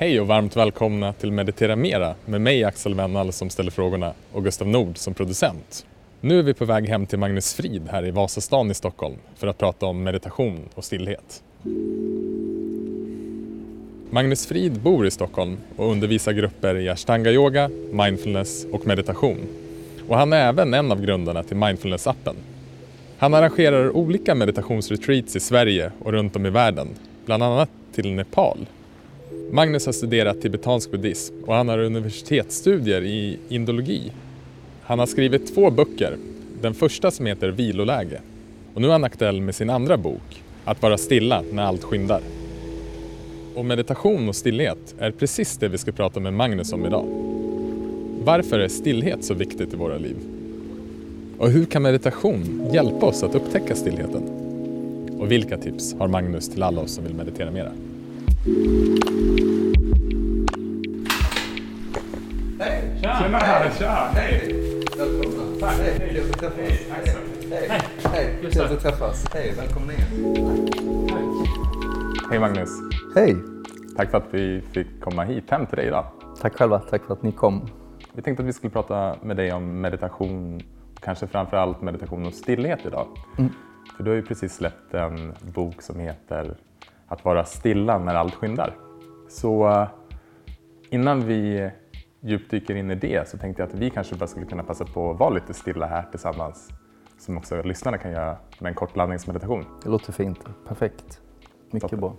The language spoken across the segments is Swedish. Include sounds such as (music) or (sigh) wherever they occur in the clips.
Hej och varmt välkomna till Meditera Mera med mig Axel Wennall som ställer frågorna och Gustav Nord som producent. Nu är vi på väg hem till Magnus Frid här i Vasastan i Stockholm för att prata om meditation och stillhet. Magnus Frid bor i Stockholm och undervisar grupper i ashtanga-yoga, mindfulness och meditation. Och han är även en av grundarna till mindfulness-appen. Han arrangerar olika meditationsretreats i Sverige och runt om i världen, bland annat till Nepal. Magnus har studerat tibetansk buddhism och han har universitetsstudier i indologi. Han har skrivit två böcker, den första som heter Viloläge och nu är han aktuell med sin andra bok, Att vara stilla när allt skyndar. Och meditation och stillhet är precis det vi ska prata med Magnus om idag. Varför är stillhet så viktigt i våra liv? Och hur kan meditation hjälpa oss att upptäcka stillheten? Och vilka tips har Magnus till alla oss som vill meditera mera? Hej! Tjena tja! Hej! Välkomna. Tack. Hej, att träffas. Hej, hej. Hej, trevligt att träffas. Hej, välkomna in. Hej Magnus! Hej! Tack för att vi fick komma hit hem till dig idag. Tack själva. Tack för att ni kom. Vi tänkte att vi skulle prata med dig om meditation, kanske framför allt meditation och stillhet idag. Mm. För du har ju precis släppt en bok som heter Att vara stilla när allt skyndar. Så eh, innan vi djupdyker in i det så tänkte jag att vi kanske bara skulle kunna passa på att vara lite stilla här tillsammans. Som också lyssnarna kan göra med en kort landningsmeditation. Det låter fint. Perfekt. Mycket Toppen. bra.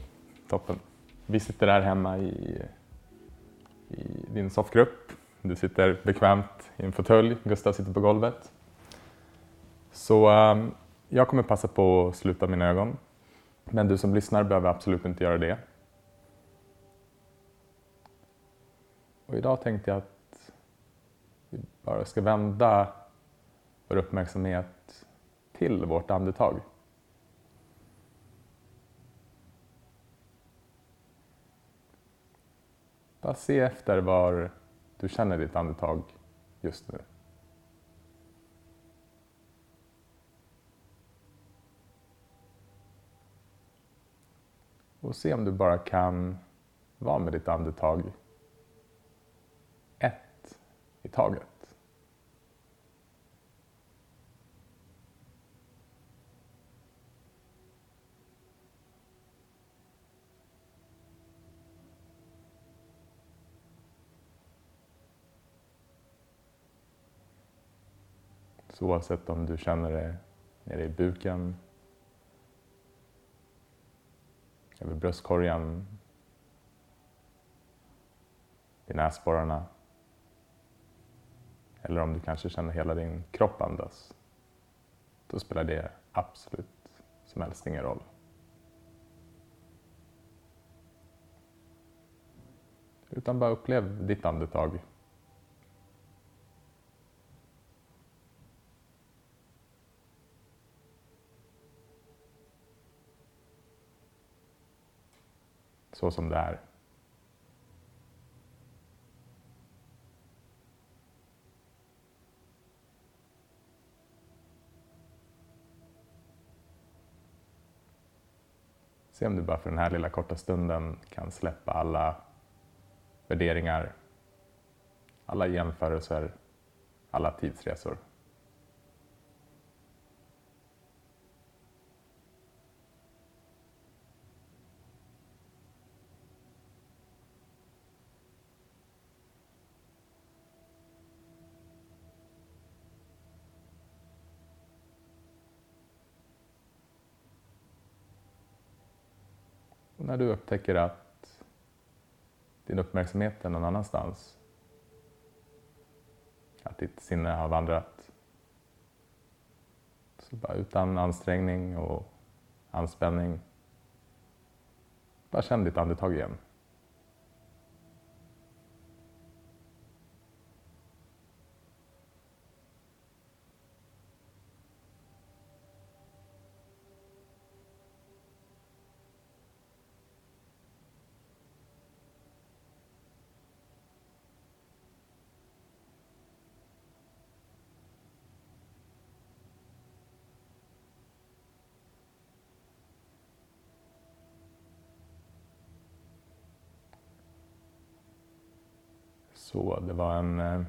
Toppen. Vi sitter här hemma i, i din soffgrupp. Du sitter bekvämt i en fåtölj, Gustav sitter på golvet. Så ehm, jag kommer passa på att sluta mina ögon. Men du som lyssnar behöver absolut inte göra det. Och idag tänkte jag att vi bara ska vända vår uppmärksamhet till vårt andetag. Bara se efter var du känner ditt andetag just nu. Och se om du bara kan vara med ditt andetag ett i taget. Så oavsett om du känner det nere i buken, över bröstkorgen, i näsborrarna eller om du kanske känner hela din kropp andas. Då spelar det absolut som helst ingen roll. Utan bara upplev ditt andetag så som det är. Se om du bara för den här lilla korta stunden kan släppa alla värderingar, alla jämförelser, alla tidsresor. När du upptäcker att din uppmärksamhet är någon annanstans, att ditt sinne har vandrat, så bara utan ansträngning och anspänning, bara känn ditt andetag igen. Så, det var en eh,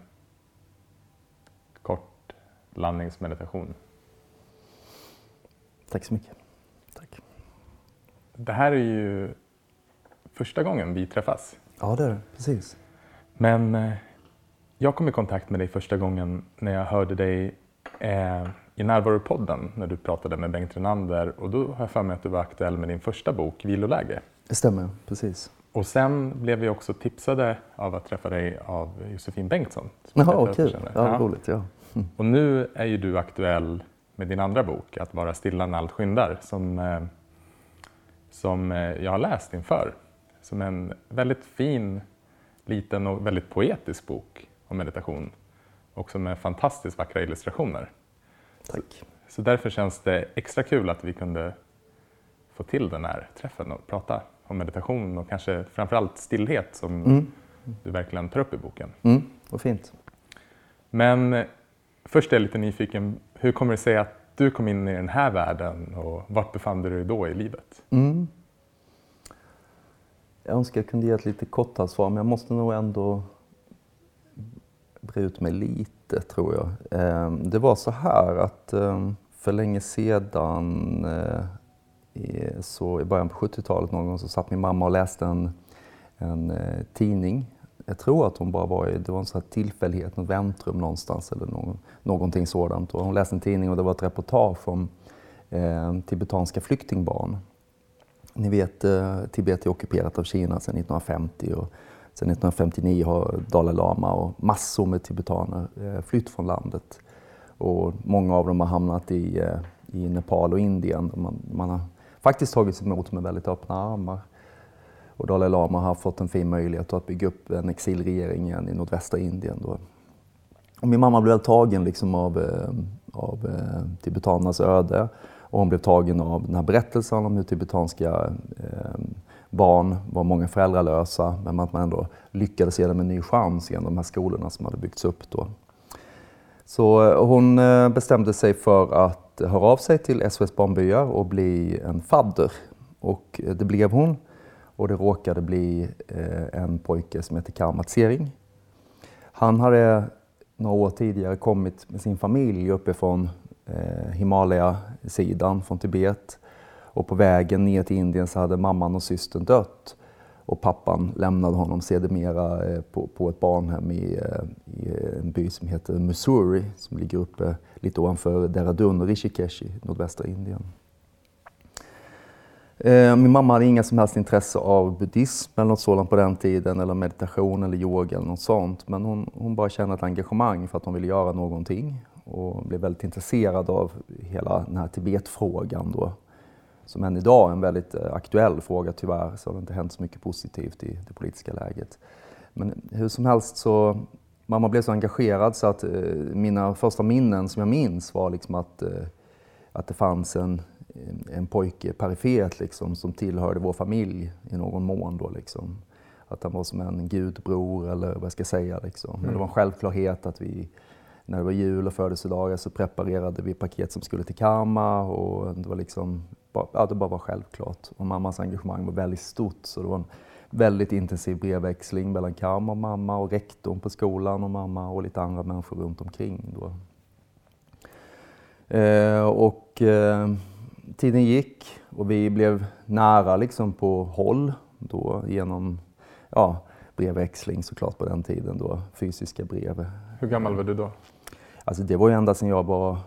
kort landningsmeditation. Tack så mycket. Tack. Det här är ju första gången vi träffas. Ja, det är det. Precis. Men eh, jag kom i kontakt med dig första gången när jag hörde dig eh, i Närvaropodden när du pratade med Bengt Renander och då har jag för mig att du var aktuell med din första bok Viloläge. Det stämmer, precis. Och sen blev vi också tipsade av att träffa dig av Josefin Bengtsson. Jaha, kul. Ja, ja. roligt. Ja. Mm. Och nu är ju du aktuell med din andra bok, Att vara stilla när allt skyndar, som, eh, som eh, jag har läst inför. Som en väldigt fin, liten och väldigt poetisk bok om meditation. Också med fantastiskt vackra illustrationer. Tack. Så, så därför känns det extra kul att vi kunde få till den här träffen och prata om meditation och kanske framförallt stillhet som mm. du verkligen tar upp i boken. Mm, vad fint. Men eh, först är jag lite nyfiken, hur kommer det sig att du kom in i den här världen och vart befann du dig då i livet? Mm. Jag önskar jag kunde ge ett lite kortare svar, men jag måste nog ändå bre ut mig lite, tror jag. Ehm, det var så här att ehm, för länge sedan eh, Eh, så i början på 70-talet någon gång så satt min mamma och läste en, en eh, tidning. Jag tror att hon bara var i, det var en sån här tillfällighet, något väntrum någonstans eller någon, någonting sådant. Och hon läste en tidning och det var ett reportage om eh, tibetanska flyktingbarn. Ni vet, eh, Tibet är ockuperat av Kina sedan 1950 och sedan 1959 har Dalai Lama och massor med tibetaner eh, flytt från landet. Och många av dem har hamnat i, eh, i Nepal och Indien. Man, man har faktiskt tagits emot med väldigt öppna armar. Och Dalai Lama har fått en fin möjlighet att bygga upp en exilregering igen i nordvästra Indien. Då. Och min mamma blev tagen liksom av, eh, av eh, tibetanernas öde och hon blev tagen av den här berättelsen om hur tibetanska eh, barn var många föräldralösa men att man ändå lyckades ge dem en ny chans genom de här skolorna som hade byggts upp. Då. Så eh, hon bestämde sig för att höra av sig till SOS Barnbyar och bli en fadder. Och eh, det blev hon. Och det råkade bli eh, en pojke som heter Karmat Sering. Han hade några år tidigare kommit med sin familj uppifrån eh, Himalaya-sidan, från Tibet. Och på vägen ner till Indien så hade mamman och systern dött. Och pappan lämnade honom sedermera eh, på, på ett barnhem i, eh, i, en by som heter Missouri som ligger uppe lite ovanför Dehradun och Rishikesh i nordvästra Indien. Eh, min mamma hade inga som helst intresse av buddhism eller något sådant på den tiden, eller meditation eller yoga eller något sånt. Men hon, hon bara kände ett engagemang för att hon ville göra någonting och blev väldigt intresserad av hela den här Tibetfrågan då som än idag är en väldigt eh, aktuell fråga. Tyvärr så har det inte hänt så mycket positivt i det politiska läget. Men hur som helst så, mamma blev så engagerad så att eh, mina första minnen som jag minns var liksom att, eh, att det fanns en, en pojke perifert liksom, som tillhörde vår familj i någon mån. Då, liksom. Att han var som en gudbror eller vad jag ska säga. Liksom. Men det var en självklarhet att vi när det var jul och födelsedagar så preparerade vi paket som skulle till Karma och det var liksom ja, det bara var självklart. Och mammas engagemang var väldigt stort så det var en väldigt intensiv brevväxling mellan Karma och mamma och rektorn på skolan och mamma och lite andra människor runt omkring. Då. Eh, och eh, tiden gick och vi blev nära liksom på håll då genom ja, brevväxling såklart på den tiden då, fysiska brev. Hur gammal var du då? Alltså det var ju ända sedan jag var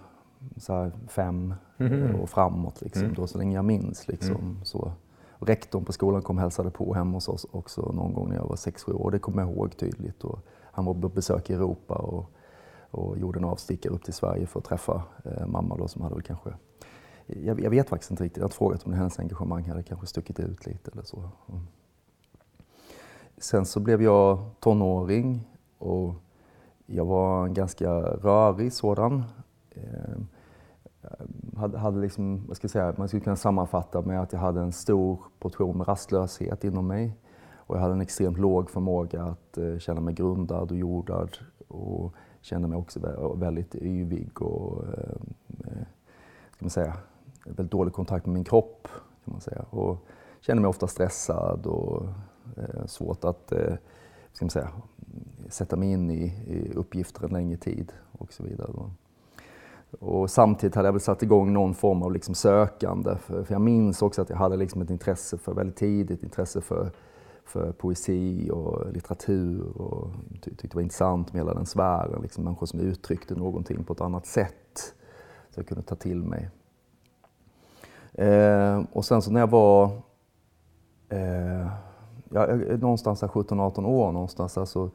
så fem mm. och framåt, liksom, mm. då, så länge jag minns. Liksom, mm. så. Och rektorn på skolan kom och hälsade på hemma hos oss också någon gång när jag var 6-7 år. Det kommer jag ihåg tydligt. Och han var på besök i Europa och, och gjorde en avstickare upp till Sverige för att träffa eh, mamma då, som hade väl kanske jag, jag, vet faktiskt inte riktigt. Jag har frågat om hennes engagemang hade kanske stuckit ut lite eller så. Mm. Sen så blev jag tonåring och jag var en ganska rörig sådan. Eh, Eh, hade, hade liksom, vad ska jag säga, man skulle kunna sammanfatta med att jag hade en stor portion med rastlöshet inom mig. Och jag hade en extremt låg förmåga att eh, känna mig grundad och jordad och kände mig också väldigt yvig och ehm, eh, ska man säga, väldigt dålig kontakt med min kropp. kan man säga. Och kände mig ofta stressad och eh, svårt att eh, ska man säga, sätta mig in i, i uppgifter en längre tid och så vidare. Och samtidigt hade jag väl satt igång någon form av liksom sökande. För, för jag minns också att jag hade liksom ett intresse för väldigt tidigt, intresse för, för poesi och litteratur och ty tyckte det var intressant med hela den sfären. Liksom människor som uttryckte någonting på ett annat sätt. Så jag kunde ta till mig. Eh, och sen så när jag var eh, ja, eh, någonstans 17-18 år någonstans där så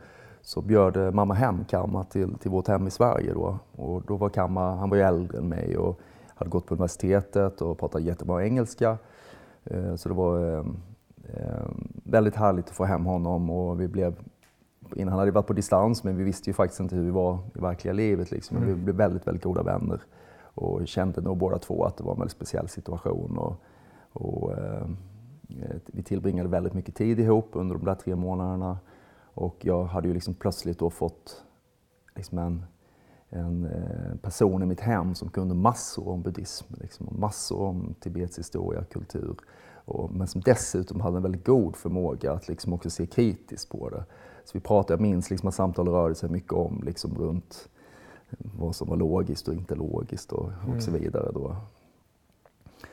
så bjöd mamma hem Kamma till, till vårt hem i Sverige då. Och då var Kamma, han var ju äldre än mig och hade gått på universitetet och pratade jättebra engelska. Eh, så det var eh, eh, väldigt härligt att få hem honom och vi blev Innan hade vi varit på distans men vi visste ju faktiskt inte hur vi var i verkliga livet. Liksom. Mm. Vi blev väldigt, väldigt goda vänner och kände nog båda två att det var en väldigt speciell situation. Och, och eh, vi tillbringade väldigt mycket tid ihop under de där tre månaderna. Och jag hade ju liksom plötsligt då fått liksom en, en eh, person i mitt hem som kunde massor om buddhism, liksom, massor om Tibets historia, och kultur. Och, men som dessutom hade en väldigt god förmåga att liksom också se kritiskt på det. Så vi pratade, jag minns liksom att samtalet rörde sig mycket om liksom runt vad som var logiskt och inte logiskt och, och mm. så vidare. Då.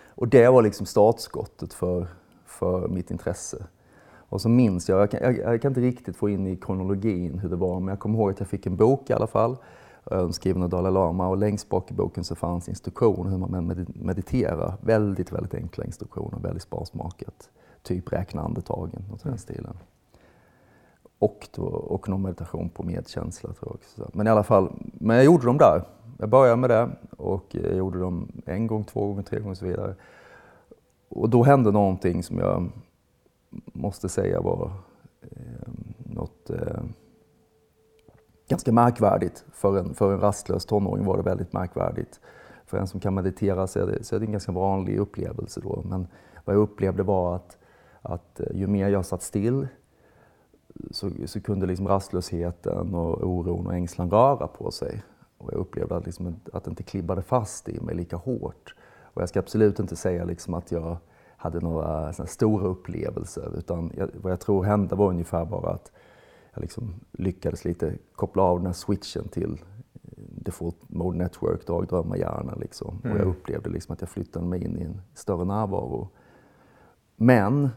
Och det var liksom startskottet för, för mitt intresse. Och så minns jag, jag kan, jag, jag kan, inte riktigt få in i kronologin hur det var, men jag kommer ihåg att jag fick en bok i alla fall, skriven av Dalai Lama och längst bak i boken så fanns instruktioner hur man mediterar. Väldigt, väldigt enkla instruktioner, väldigt sparsmakat. Typ räkna andetagen och den mm. stilen. Och, då, och någon meditation på medkänsla tror jag också. Men i alla fall, men jag gjorde dem där. Jag började med det och jag gjorde dem en gång, två gånger, tre gånger och så vidare. Och då hände någonting som jag måste säga var eh, något eh, ganska märkvärdigt. För en, för en rastlös tonåring var det väldigt märkvärdigt. För en som kan meditera så är det, så är det en ganska vanlig upplevelse då. Men vad jag upplevde var att, att eh, ju mer jag satt still så, så kunde liksom rastlösheten och oron och ängslan röra på sig. Och jag upplevde att, liksom, att det inte klibbade fast i mig lika hårt. Och jag ska absolut inte säga liksom att jag hade några stora upplevelser. Utan jag, vad jag tror hände var ungefär bara att jag liksom lyckades lite koppla av den här switchen till eh, default mode network, dagdrömmar, hjärna. Liksom. Mm. Och jag mm. upplevde liksom att jag flyttade mig in i en större närvaro. Men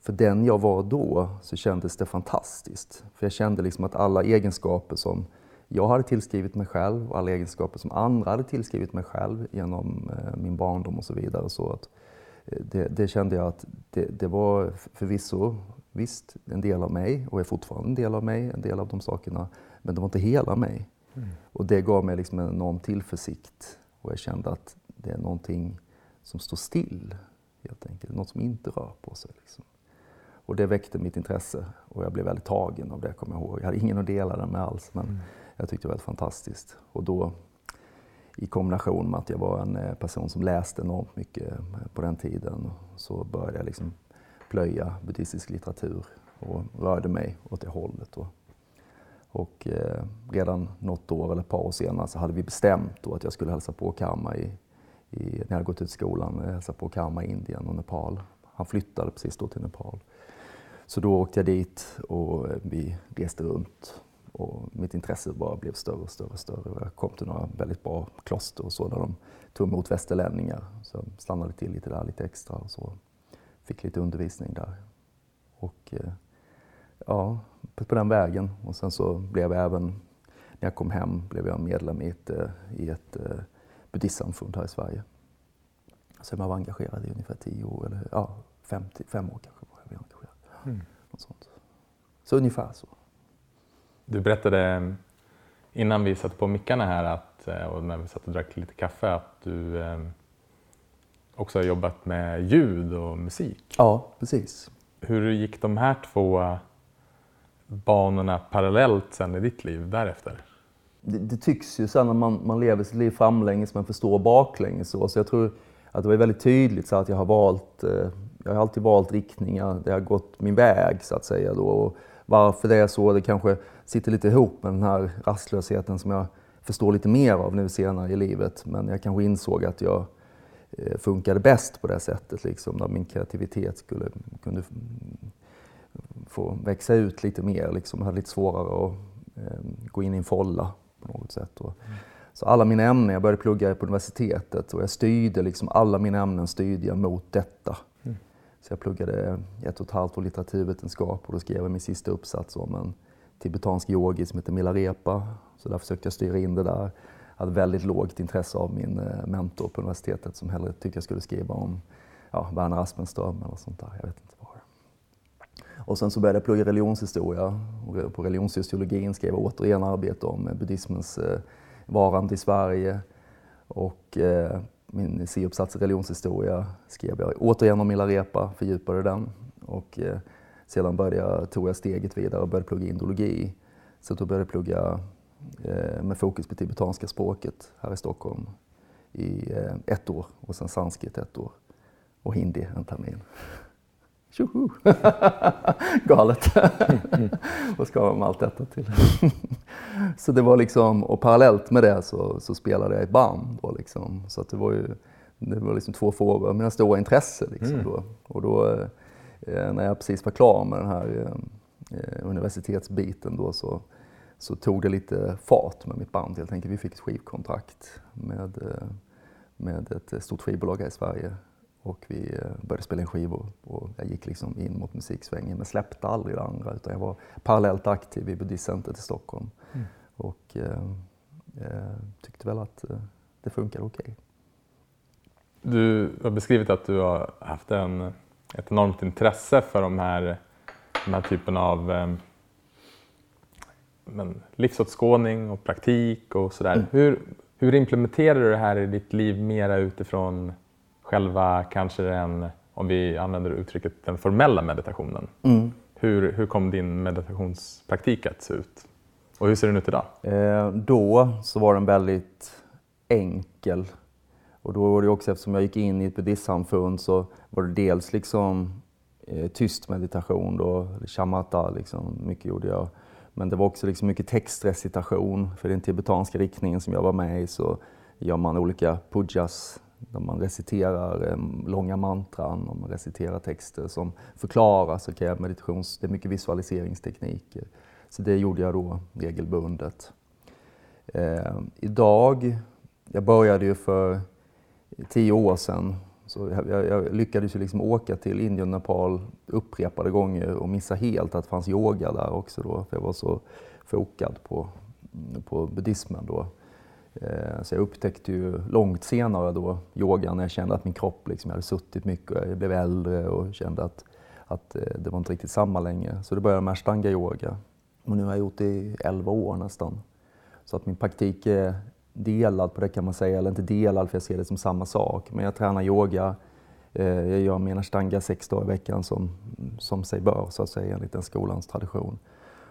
för den jag var då så kändes det fantastiskt. För jag kände liksom att alla egenskaper som jag hade tillskrivit mig själv och alla egenskaper som andra hade tillskrivit mig själv genom eh, min barndom och så vidare. Så att det, det, kände jag att det, det, var förvisso, visst, en del av mig och är fortfarande en del av mig, en del av de sakerna, men det var inte hela mig. Mm. Och det gav mig liksom en enorm tillförsikt och jag kände att det är någonting som står still, helt enkelt. Något som inte rör på sig. Liksom. Och det väckte mitt intresse och jag blev väldigt tagen av det, kommer jag ihåg. Jag hade ingen att dela det med alls, men mm. jag tyckte det var väldigt fantastiskt. Och då i kombination med att jag var en eh, person som läste enormt mycket eh, på den tiden så började jag liksom plöja buddhistisk litteratur och rörde mig åt det hållet. Och, Och eh, redan något år eller ett par år senare så hade vi bestämt då att jag skulle hälsa på Karma i, i, när jag hade gått ut skolan, eh, hälsa på Karma i Indien och Nepal. Han flyttade precis då till Nepal. Så då åkte jag dit och vi reste runt och mitt intresse bara blev större och större och större. Jag kom till några väldigt bra kloster och så där de tog emot västerlänningar. Så jag stannade till lite där, lite extra och så. Fick lite undervisning där. Och eh, ja, på den vägen. Och sen så blev jag även, när jag kom hem, blev jag medlem i ett, eh, i ett eh, buddhistsamfund här i Sverige. Som jag var engagerad i ungefär tio år, eller ja, fem, fem år kanske var jag engagerad. Mm. Något sånt. Så ungefär så. Du berättade innan vi satte på mickarna här att, eh, och när vi satt och drack lite kaffe att du eh, också har jobbat med ljud och musik. Ja, precis. Hur gick de här två banorna parallellt sen i ditt liv därefter? Det, det tycks ju sen när man, man lever sitt liv framlänges men förstår baklänges. Så, så jag tror att det var väldigt tydligt så att jag har valt, eh, jag har alltid valt riktningar jag har gått min väg så att säga. Då, och varför det är så, det kanske sitter lite ihop med den här rastlösheten som jag förstår lite mer av nu senare i livet. Men jag kanske insåg att jag eh, funkade bäst på det sättet, liksom, där min kreativitet skulle, kunde få växa ut lite mer. Liksom. Jag hade lite svårare att eh, gå in i en folla på något sätt. Och, mm. Så alla mina ämnen, jag började plugga på universitetet och jag styrde liksom alla mina ämnen styrde jag mot detta. Så jag pluggade ett och ett halvt år litteraturvetenskap och då skrev jag min sista uppsats om en tibetansk yogi som heter Milarepa. Så där försökte jag styra in det där. Jag hade väldigt lågt intresse av min eh, mentor på universitetet som hellre tyckte jag skulle skriva om ja, Werner Aspenström eller sånt där. Jag vet inte vad. Och sen så började jag plugga religionshistoria och på religionssociologin skrev jag återigen arbete om buddhismens eh, varande i Sverige. Och eh, min C-uppsats i religionshistoria skrev jag återigen om Milarepa, fördjupade den. Och eh, sedan började jag, tog jag steget vidare och började plugga indologi. Så då började jag plugga eh, med fokus på tibetanska språket här i Stockholm i eh, ett år och sen sanskrit ett år och hindi en termin. Tjoho! (laughs) Galet! (laughs) Vad ska man med allt detta till? (laughs) så det var liksom, och parallellt med det så, så spelade jag i ett band. Då liksom. Så det var ju det var liksom två frågor, mina stora intresse. Liksom mm. då. Och då, eh, när jag precis var klar med den här eh, universitetsbiten då, så, så tog det lite fart med mitt band helt enkelt. Vi fick ett skivkontrakt med, eh, med ett stort skivbolag här i Sverige och vi eh, började spela in skivor och jag gick liksom in mot musiksvängen men släppte aldrig det andra utan jag var parallellt aktiv i Buddhistcentret i Stockholm mm. och eh, eh, tyckte väl att eh, det funkade okej. Okay. Du har beskrivit att du har haft en, ett enormt intresse för de här, de här typen av eh, men, livsåskådning och praktik och sådär. Mm. Hur, hur implementerar du det här i ditt liv mera utifrån själva kanske den, om vi använder uttrycket, den formella meditationen. Mm. Hur, hur kom din meditationspraktik att se ut? Och hur ser den ut idag? Eh, då så var den väldigt enkel. Och då var det också eftersom jag gick in i ett buddhistsamfund så var det dels liksom eh, tyst meditation då, shamatha liksom, mycket gjorde jag. Men det var också liksom mycket textrecitation. För den tibetanska riktningen som jag var med i så gör man olika pujas, där man reciterar eh, långa mantran och man reciterar texter som förklarar så kräver meditations... Det är mycket visualiseringstekniker. Så det gjorde jag då regelbundet. Eh, idag, jag började ju för tio år sedan, så jag, jag lyckades ju liksom åka till Indien och Nepal upprepade gånger och missa helt att det fanns yoga där också då, för jag var så fokad på, på buddhismen då. Eh, så jag upptäckte ju långt senare då yogan när jag kände att min kropp, liksom, jag hade suttit mycket och jag blev äldre och kände att, att eh, det var inte riktigt samma längre. Så då började jag med ashtanga yoga. Och nu har jag gjort det i 11 år nästan. Så att min praktik är delad på det kan man säga, eller inte delad för jag ser det som samma sak. Men jag tränar yoga, eh, jag gör min ashtanga sex dagar i veckan som, som sig bör så att säga enligt den skolans tradition.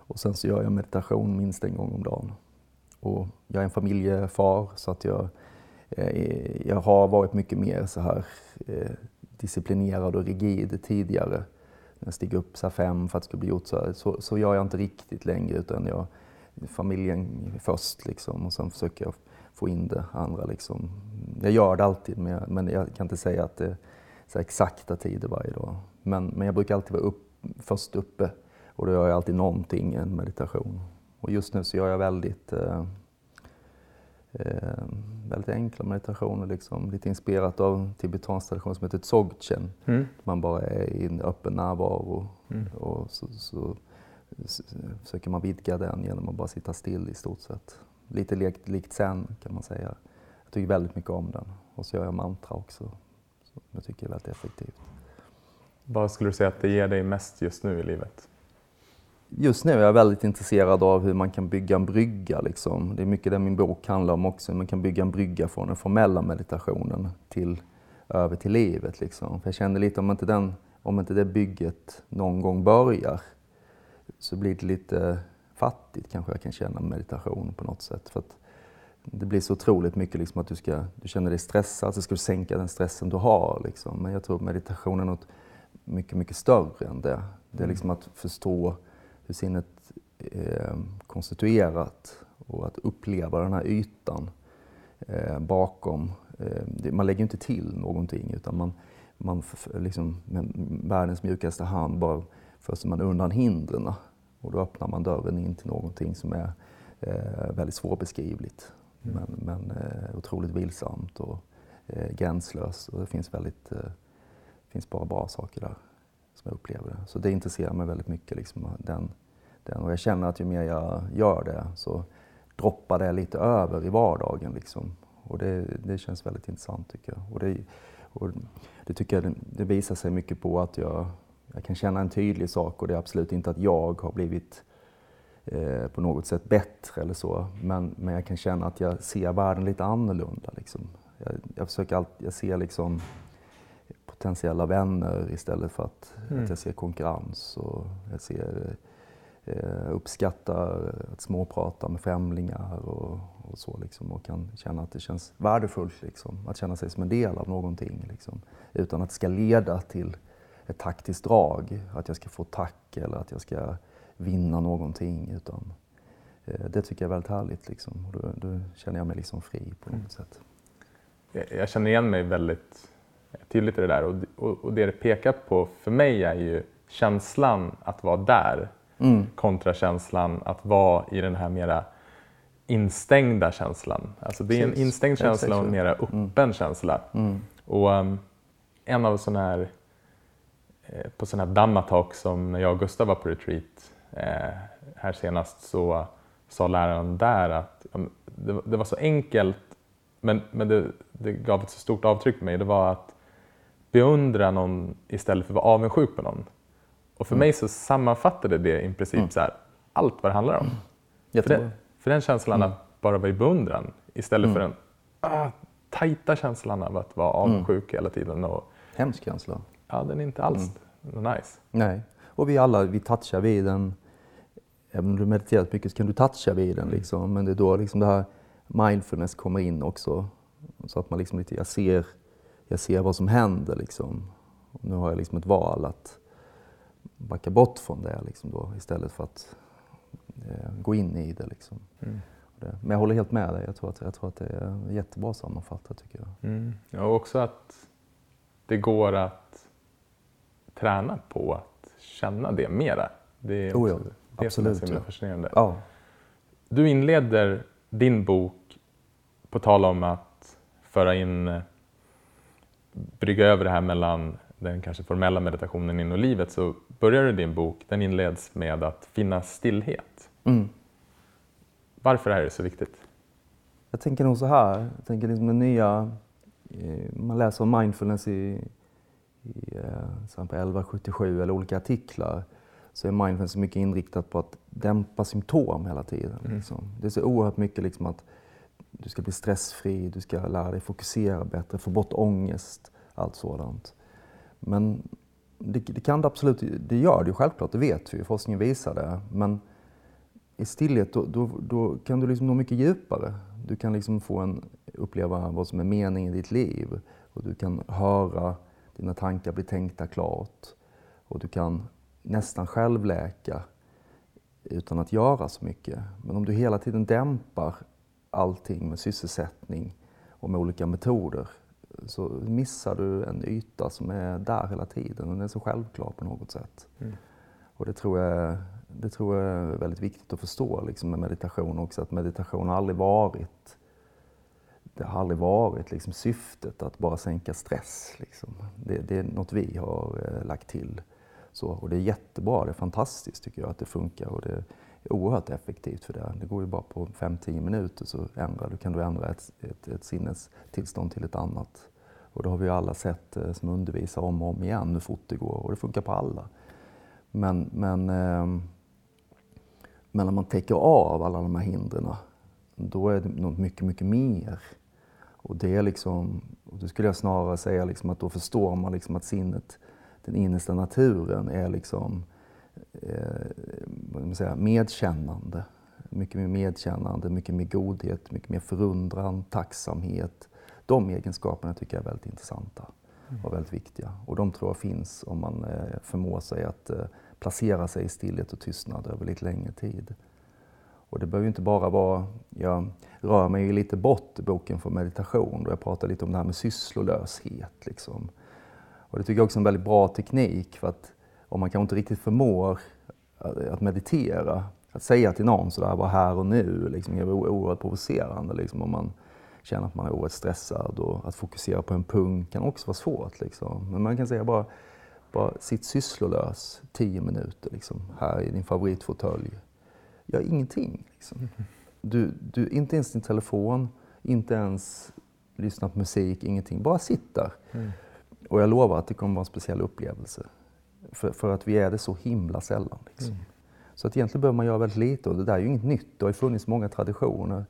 Och sen så gör jag meditation minst en gång om dagen. Och jag är en familjefar så att jag, eh, jag har varit mycket mer så här eh, disciplinerad och rigid tidigare. När jag steg upp så fem för att det skulle bli gjort så, här. så, så gör jag inte riktigt längre utan jag, familjen först liksom och sen försöker jag få in det andra liksom. Jag gör det alltid men jag, men jag kan inte säga att det är så exakta tider varje dag. Men, men jag brukar alltid vara upp, först uppe och då gör jag alltid någonting, en meditation. Och just nu så gör jag väldigt, eh, eh, väldigt enkla meditationer, liksom, lite inspirerat av en tibetansk tradition som heter Dzogchen. Mm. Man bara är i en öppen närvaro mm. och så, så, så, försöker man vidga den genom att bara sitta still i stort sett. Lite likt, likt zen kan man säga. Jag tycker väldigt mycket om den. Och så gör jag mantra också, som jag tycker är väldigt effektivt. Vad skulle du säga att det ger dig mest just nu i livet? Just nu är jag väldigt intresserad av hur man kan bygga en brygga. Liksom. Det är mycket det min bok handlar om också, hur man kan bygga en brygga från den formella meditationen till, över till livet. Liksom. För jag känner lite om inte, den, om inte det bygget någon gång börjar så blir det lite fattigt kanske jag kan känna meditation på något sätt. För det blir så otroligt mycket liksom att du, ska, du känner dig stressad, så ska du sänka den stressen du har. Liksom. Men jag tror meditation är något mycket, mycket större än det. Det är mm. liksom att förstå hur sinnet är eh, konstituerat och att uppleva den här ytan eh, bakom. Eh, man lägger inte till någonting utan man, man liksom, med världens mjukaste hand bara föser man undan hindren Och då öppnar man dörren in till någonting som är väldigt svårbeskrivligt. Mm. Men, men otroligt vilsamt och gränslöst. Och det finns väldigt, finns bara bra saker där jag upplever det. Så det intresserar mig väldigt mycket. Liksom, den, den. Och jag känner att ju mer jag gör det så droppar det lite över i vardagen. Liksom. Och det, det känns väldigt intressant tycker jag. Och det, och det tycker jag det, visar sig mycket på att jag, jag kan känna en tydlig sak och det är absolut inte att jag har blivit eh, på något sätt bättre eller så. Men, men jag kan känna att jag ser världen lite annorlunda. Liksom. Jag, jag försöker alltid, jag ser liksom potentiella vänner istället för att, mm. att jag ser konkurrens. Och jag ser, eh, uppskattar att småprata med främlingar och, och så liksom, och kan känna att det känns värdefullt liksom, att känna sig som en del av någonting. Liksom, utan att det ska leda till ett taktiskt drag, att jag ska få tack eller att jag ska vinna någonting. Utan, eh, det tycker jag är väldigt härligt. Liksom. Och då, då känner jag mig liksom fri på något mm. sätt. Jag känner igen mig väldigt tydligt i det där och, och, och det det pekar på för mig är ju känslan att vara där mm. kontra känslan att vara i den här mera instängda känslan. Alltså det är en instängd känsla och en mera mm. öppen mm. känsla. Mm. Och um, en av sådana här, eh, på sådana här dammatalk som när jag och Gustav var på retreat eh, här senast så sa läraren där att um, det, det, var så enkelt men, men det, det, gav ett så stort avtryck på mig. Det var att beundra någon istället för att vara avundsjuk på någon. Och för mm. mig så sammanfattade det i princip mm. så här, allt vad det handlar om. Mm. För, det, för den känslan mm. att bara vara i beundran istället för mm. den ah, tajta känslan av att vara avundsjuk hela tiden. Och, Hemsk känsla. Ja, den är inte alls nice. Nej, och vi alla vi touchar vid den. Även om du mediterat mycket så kan du toucha vid den. Liksom. Men det är då liksom det här mindfulness kommer in också. Så att man liksom lite, jag ser, jag ser vad som händer liksom. Och nu har jag liksom ett val att backa bort från det liksom då, istället för att eh, gå in i det. Liksom. Mm. Men jag håller helt med dig. Jag tror att, jag tror att det är jättebra sammanfattat tycker jag. Mm. Ja, och också att det går att träna på att känna det mera. Det är oh ja, det som är så fascinerande. Ja. Du inleder din bok, på tal om att föra in, brygga över det här mellan den kanske formella meditationen in i livet, så börjar du din bok, den inleds med att finna stillhet. Mm. Varför är det så viktigt? Jag tänker nog så här, jag tänker liksom den nya, eh, man läser om mindfulness i, i eh, på 1177 eller olika artiklar så är mindfulness mycket inriktat på att dämpa symptom hela tiden. Mm. Liksom. Det är så oerhört mycket liksom att du ska bli stressfri, du ska lära dig fokusera bättre, få bort ångest, allt sådant. Men det, det kan det absolut, det gör det ju självklart, det vet vi, forskningen visar det. Men i stillhet då, då, då, kan du liksom nå mycket djupare. Du kan liksom få en, uppleva vad som är meningen i ditt liv och du kan höra dina tankar bli tänkta klart och du kan nästan självläka utan att göra så mycket. Men om du hela tiden dämpar allting med sysselsättning och med olika metoder så missar du en yta som är där hela tiden den är så självklar på något sätt. Mm. Och det tror, jag, det tror jag är väldigt viktigt att förstå liksom med meditation också, att meditation har aldrig varit det har aldrig varit liksom syftet att bara sänka stress. Liksom. Det, det, är något vi har eh, lagt till. Så, och det är jättebra, det är fantastiskt tycker jag att det funkar och det oerhört effektivt för det. Det går ju bara på 5-10 minuter så ändrar du, kan du ändra ett, ett, ett sinnestillstånd till ett annat. Och det har vi alla sett eh, som undervisar om och om igen hur fort det går och det funkar på alla. Men, men, eh, men när man täcker av alla de här hindren då är det något mycket, mycket mer. Och det är liksom, och då skulle jag snarare säga liksom att då förstår man liksom att sinnet den innersta naturen är liksom eh, säga, medkännande. Mycket mer medkännande, mycket mer godhet, mycket mer förundran, tacksamhet. De egenskaperna tycker jag är väldigt intressanta mm. och väldigt viktiga. Och de tror jag finns om man eh, förmår sig att eh, placera sig i stillhet och tystnad över lite längre tid. Och det behöver ju inte bara vara, jag rör mig lite bort i boken från meditation och jag pratar lite om det här med sysslolöshet. Liksom. Och det tycker jag också är en väldigt bra teknik för att om man kanske inte riktigt förmår att meditera. Att säga till någon sådär, bara här och nu, liksom, är oerhört provocerande. Liksom, om man känner att man är oerhört stressad och att fokusera på en punkt kan också vara svårt. Liksom. Men man kan säga bara, bara sitt sysslolös tio minuter liksom, här i din favoritfåtölj. Gör ingenting. Liksom. (laughs) Du, du, inte ens din telefon, inte ens lyssna på musik, ingenting. Bara sitt där. Mm. Och jag lovar att det kommer vara en speciell upplevelse. För, för att vi är det så himla sällan. Liksom. Mm. Så att egentligen behöver man göra väldigt lite och det där är ju inget nytt. Det har ju funnits många traditioner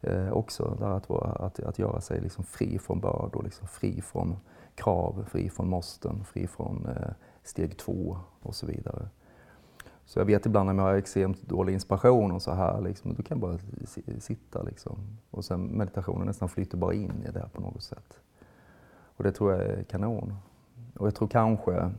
eh, också, där att, att, att göra sig liksom fri från bördor, liksom fri från krav, fri från måsten, fri från eh, steg två och så vidare. Så jag vet ibland när jag har extremt dålig inspiration och så här, liksom, då kan jag bara sitta liksom. Och sen meditationen nästan flyter bara in i det på något sätt. Och det tror jag är kanon. Och jag tror kanske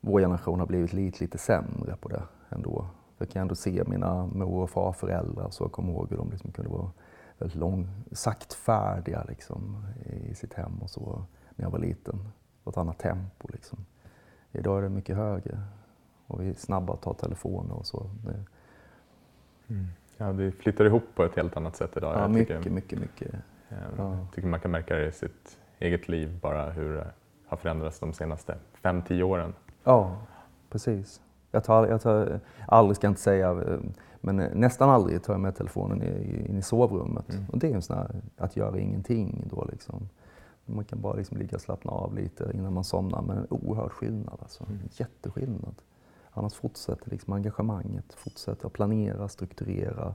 vår generation har blivit lite, lite sämre på det ändå. Jag kan ändå se mina mor och farföräldrar så jag kommer ihåg hur de liksom kunde vara väldigt lång, saktfärdiga liksom, i sitt hem och så när jag var liten. Ett annat tempo liksom. Idag är det mycket högre och vi är snabba att ta telefoner och så. Det... Mm. Ja, det flyttar ihop på ett helt annat sätt idag. Ja, jag mycket, tycker, mycket, mycket. Ja. Jag tycker man kan märka det i sitt eget liv, bara hur det har förändrats de senaste fem, tio åren. Ja, precis. Jag tar, jag tar, aldrig ska jag inte säga, men nästan aldrig tar jag med telefonen in i sovrummet. Mm. Och det är en sån här, att göra ingenting då liksom. Man kan bara liksom ligga och slappna av lite innan man somnar, men en oerhörd skillnad alltså. Mm. Jätteskillnad. Annars fortsätter liksom engagemanget, fortsätter att planera, strukturera,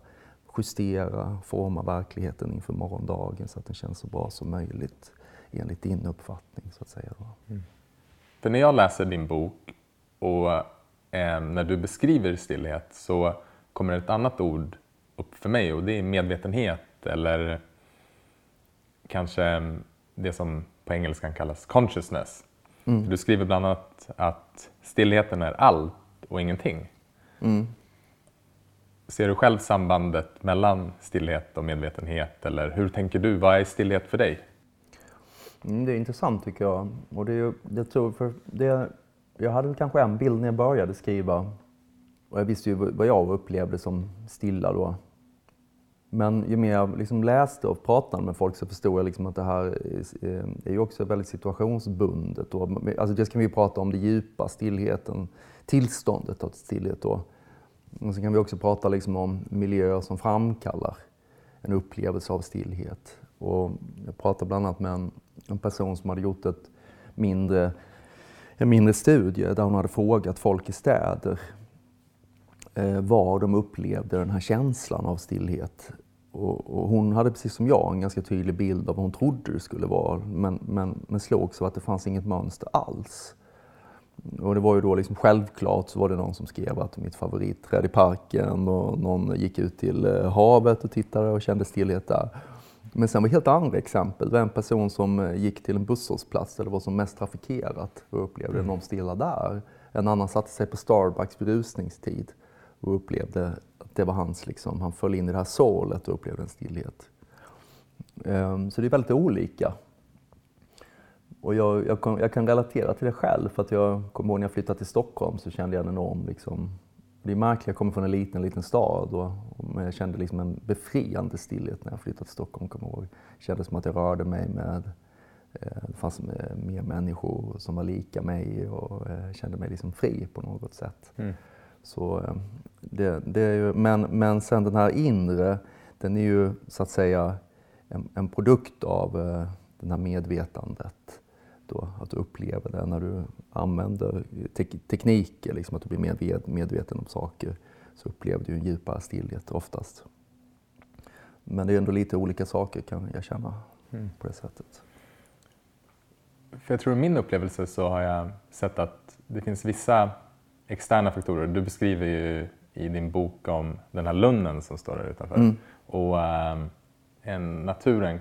justera, forma verkligheten inför morgondagen så att den känns så bra som möjligt enligt din uppfattning. så att säga. Mm. För när jag läser din bok och eh, när du beskriver stillhet så kommer ett annat ord upp för mig och det är medvetenhet eller kanske det som på engelskan kallas consciousness. Mm. Du skriver bland annat att stillheten är allt och ingenting. Mm. Ser du själv sambandet mellan stillhet och medvetenhet eller hur tänker du? Vad är stillhet för dig? Mm, det är intressant tycker jag. Och det är, jag, tror för det, jag hade kanske en bild när jag började skriva och jag visste ju vad jag upplevde som stilla då. Men ju mer jag liksom läste och pratade med folk så förstod jag liksom att det här eh, är ju också väldigt situationsbundet. Då. Alltså det kan vi prata om, det djupa, stillheten, tillståndet av stillhet. Då. Och så kan vi också prata liksom om miljöer som framkallar en upplevelse av stillhet. Och jag pratade bland annat med en, en person som hade gjort ett mindre, en mindre studie där hon hade frågat folk i städer eh, var de upplevde den här känslan av stillhet. Och, och, hon hade precis som jag en ganska tydlig bild av vad hon trodde det skulle vara men, men, men slogs av att det fanns inget mönster alls. Och det var ju då liksom självklart så var det någon som skrev att mitt favoritträd i parken och någon gick ut till eh, havet och tittade och kände stillhet där. Men sen var helt andra exempel. Det var en person som eh, gick till en busshållplats det var som mest trafikerat och upplevde mm. någon stilla där. En annan satte sig på Starbucks vid rusningstid och upplevde att det var hans, liksom, han föll in i det här sålet och upplevde en stillhet. Um, så det är väldigt olika. Och jag, jag, jag, kan relatera till det själv, för att jag kommer ihåg när jag flyttade till Stockholm så kände jag en enorm liksom, det jag kommer från en liten, liten stad och, och jag kände liksom en befriande stillhet när jag flyttade till Stockholm. Kommer ihåg. Det kändes som att jag rörde mig med, eh, det fanns mer människor som var lika mig och eh, kände mig liksom fri på något sätt. Mm. Så, eh, det, det är ju, men, men sen den här inre, den är ju så att säga en, en produkt av eh, det här medvetandet då, att du upplever det när du använder te tekniker, liksom att du blir mer medveten om saker, så upplever du en djupare stillhet oftast. Men det är ändå lite olika saker kan jag känna mm. på det sättet. För jag tror i min upplevelse så har jag sett att det finns vissa externa faktorer. Du beskriver ju i din bok om den här lunnen som står där utanför. Mm. Och äh, en, naturen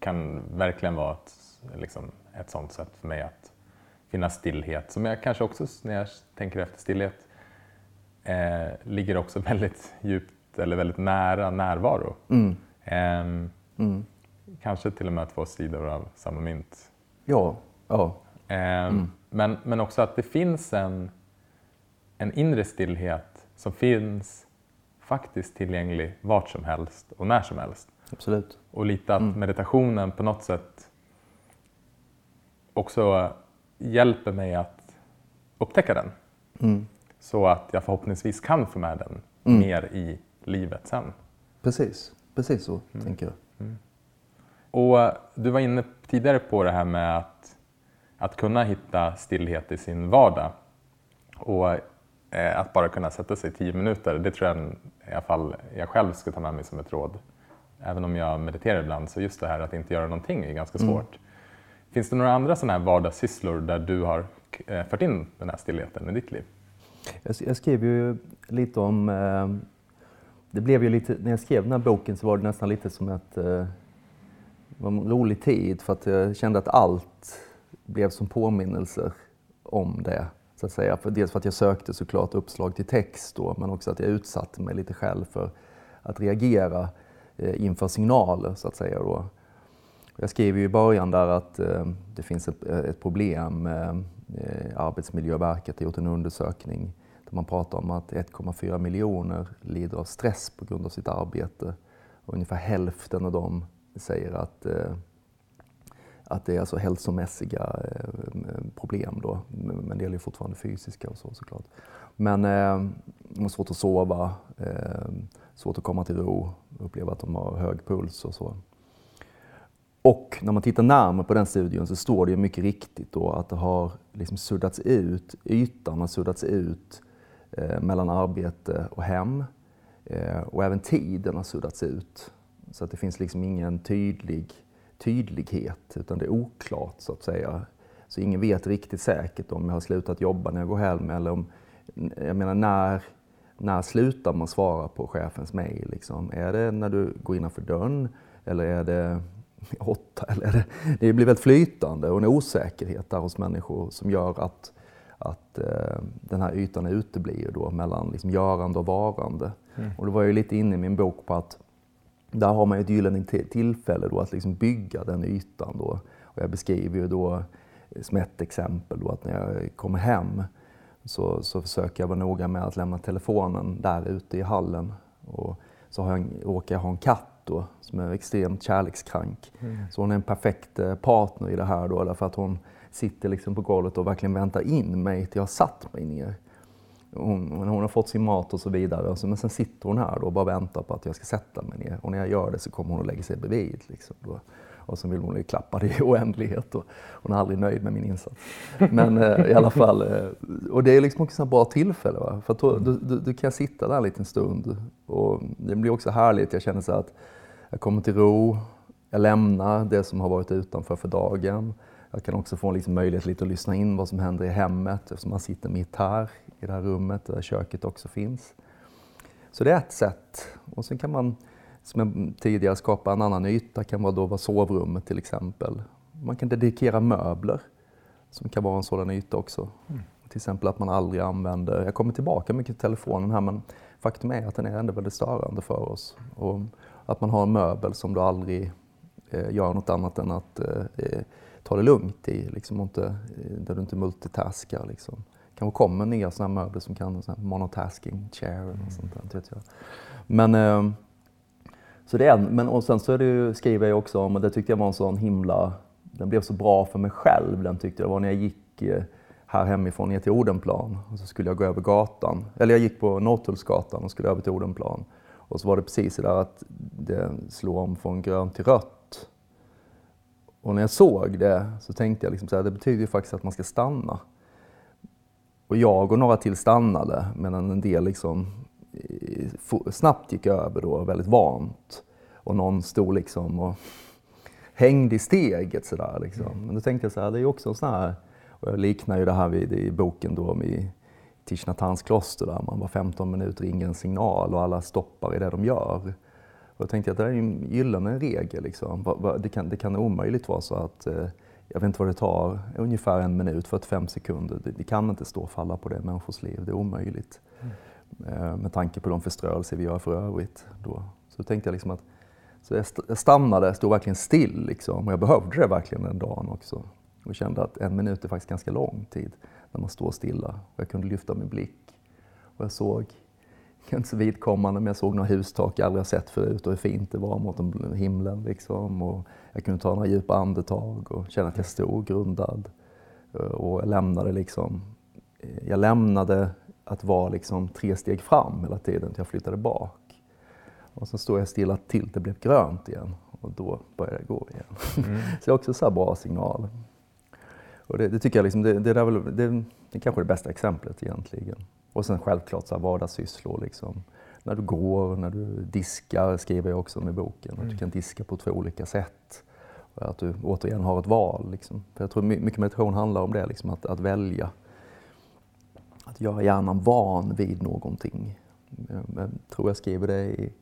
kan verkligen vara ett, liksom, ett sånt sätt för mig att finna stillhet. Som jag kanske också, när jag tänker efter stillhet, eh, ligger också (laughs) väldigt djupt eller väldigt nära närvaro. Mm. Eh, mm. Kanske till och med två sidor av samma mynt. Ja. ja. Eh, mm. men, men också att det finns en, en inre stillhet som finns faktiskt tillgänglig vart som helst och när som helst. Absolut. Och lite att mm. meditationen på något sätt också hjälper mig att upptäcka den. Mm. Så att jag förhoppningsvis kan få med den mm. mer i livet sen. Precis, precis så mm. tänker jag. Mm. Och du var inne tidigare på det här med att, att kunna hitta stillhet i sin vardag. Och eh, att bara kunna sätta sig tio minuter, det tror jag i alla fall jag själv ska ta med mig som ett råd. Även om jag mediterar ibland, så just det här att inte göra någonting är ganska mm. svårt. Finns det några andra sådana här vardagssysslor där du har eh, fört in den här stillheten i ditt liv? Jag, jag skrev ju lite om... Eh, det blev ju lite, när jag skrev den här boken så var det nästan lite som att Eh, var en rolig tid för att jag kände att allt blev som påminnelser om det. Så att säga. För dels för att jag sökte såklart uppslag till text då, men också att jag utsatte mig lite själv för att reagera eh, inför signaler så att säga. Då. Jag skriver ju i början där att eh, det finns ett, eh, ett problem. Eh, Arbetsmiljöverket har gjort en undersökning där man pratar om att 1,4 miljoner lider av stress på grund av sitt arbete. Och ungefär hälften av dem säger att, eh, att det är alltså hälsomässiga eh, problem då. Men det gäller fortfarande fysiska och så såklart. Men eh, de har svårt att sova, eh, svårt att komma till ro, uppleva att de har hög puls och så. Och när man tittar närmare på den studien så står det ju mycket riktigt då att det har liksom suddats ut, ytan har suddats ut eh, mellan arbete och hem. Eh, och även tiden har suddats ut. Så att det finns liksom ingen tydlig tydlighet, utan det är oklart så att säga. Så ingen vet riktigt säkert om jag har slutat jobba när jag går hem eller om, jag menar när, när slutar man svara på chefens mejl? Liksom? Är det när du går innanför dörren eller är det åtta? Eller det blir väldigt flytande och en osäkerhet där hos människor som gör att, att eh, den här ytan uteblir då mellan liksom görande och varande. Mm. Och då var jag lite inne i min bok på att där har man ett gyllene tillfälle då att liksom bygga den ytan. Då. Och jag beskriver ju då som ett exempel då att när jag kommer hem så, så försöker jag vara noga med att lämna telefonen där ute i hallen. Och så har jag, råkar jag ha en katt då, som är extremt kärlekskrank. Mm. Så hon är en perfekt eh, partner i det här då, därför att hon sitter liksom på golvet och verkligen väntar in mig till jag har satt mig ner hon, hon, har fått sin mat och så vidare. Så, men sen sitter hon här då och bara väntar på att jag ska sätta mig ner. Och när jag gör det så kommer hon att lägga sig bredvid. Liksom, då. Och så vill hon ju klappa det i oändlighet. Och hon är aldrig nöjd med min insats. Men eh, i alla fall, eh, och det är liksom också ett bra tillfälle. Va? För då, då, då, då, kan sitta där en liten stund. Och det blir också härligt. Jag känner så att jag kommer till ro. Jag lämnar det som har varit utanför för dagen. Jag kan också få liksom möjlighet lite att lyssna in vad som händer i hemmet eftersom man sitter mitt här i det här rummet där köket också finns. Så det är ett sätt. Och sen kan man, som jag tidigare, skapa en annan yta. Det kan vara då vara sovrummet till exempel. Man kan dedikera möbler som kan vara en sådan yta också. Mm. Till exempel att man aldrig använder, jag kommer tillbaka mycket till telefonen här, men faktum är att den är ändå väldigt störande för oss. Och att man har en möbel som du aldrig eh, gör något annat än att eh, ta det lugnt i, liksom, inte, eh, där du inte multitaskar. Liksom kanske kommer nya sådana möbler som kan, monotasking chair eller mm. sånt där, vet jag. Men, eh, så det är men och sen så är det ju, skriver jag också om, och det tyckte jag var en sån himla, den blev så bra för mig själv, den tyckte jag var när jag gick eh, här hemifrån ner till Odenplan. Och så skulle jag gå över gatan, eller jag gick på Norrtullsgatan och skulle över till Odenplan. Och så var det precis där att det slog om från grönt till rött. Och när jag såg det så tänkte jag liksom så här, det betyder ju faktiskt att man ska stanna. Och jag och några till stannade medan en del liksom snabbt gick över då, väldigt vant. Och någon stod liksom och hängde i steget sådär liksom. Mm. Men då tänkte jag så här, det är också en sån här, och jag liknar ju det här vid, i boken då med Tishnatans kloster där man var 15 minuter ringer en signal och alla stoppar i det de gör. Och jag tänkte att det är en gyllene regel liksom. Det kan, det kan omöjligt vara så att eh, jag vet inte vad det tar, ungefär en minut, 45 sekunder. Det, det kan inte stå och falla på det människors liv, det är omöjligt. Mm. Eh, med tanke på de förströelser vi gör för övrigt. Då. Så tänkte jag liksom att så jag stannade, stod verkligen still liksom. och jag behövde det verkligen den dagen också. Och kände att en minut är faktiskt ganska lång tid när man står stilla. Och jag kunde lyfta min blick Och jag såg, (laughs) inte så vidkommande, men jag såg några hustak jag aldrig sett förut och hur fint det var mot himlen. Liksom. Och jag kunde ta några djupa andetag och känna att jag stod grundad. Eh, och jag lämnade liksom, eh, jag lämnade att vara liksom tre steg fram hela tiden till jag flyttade bak. Och så står jag stilla till det blev grönt igen och då börjar det gå igen. Mm. (laughs) så det är också så bra signal. Och det, det, tycker jag liksom, det, det, är väl, det, det är kanske det bästa exemplet egentligen. Och sen självklart så här vardagssysslor. Liksom. När du går, när du diskar, skriver jag också om i boken. Mm. Att du mm. kan diska på två olika sätt. Och att du återigen har ett val. Liksom. För jag tror mycket meditation handlar om det, liksom, att, att välja. Att göra hjärnan van vid någonting. Jag tror jag skriver det i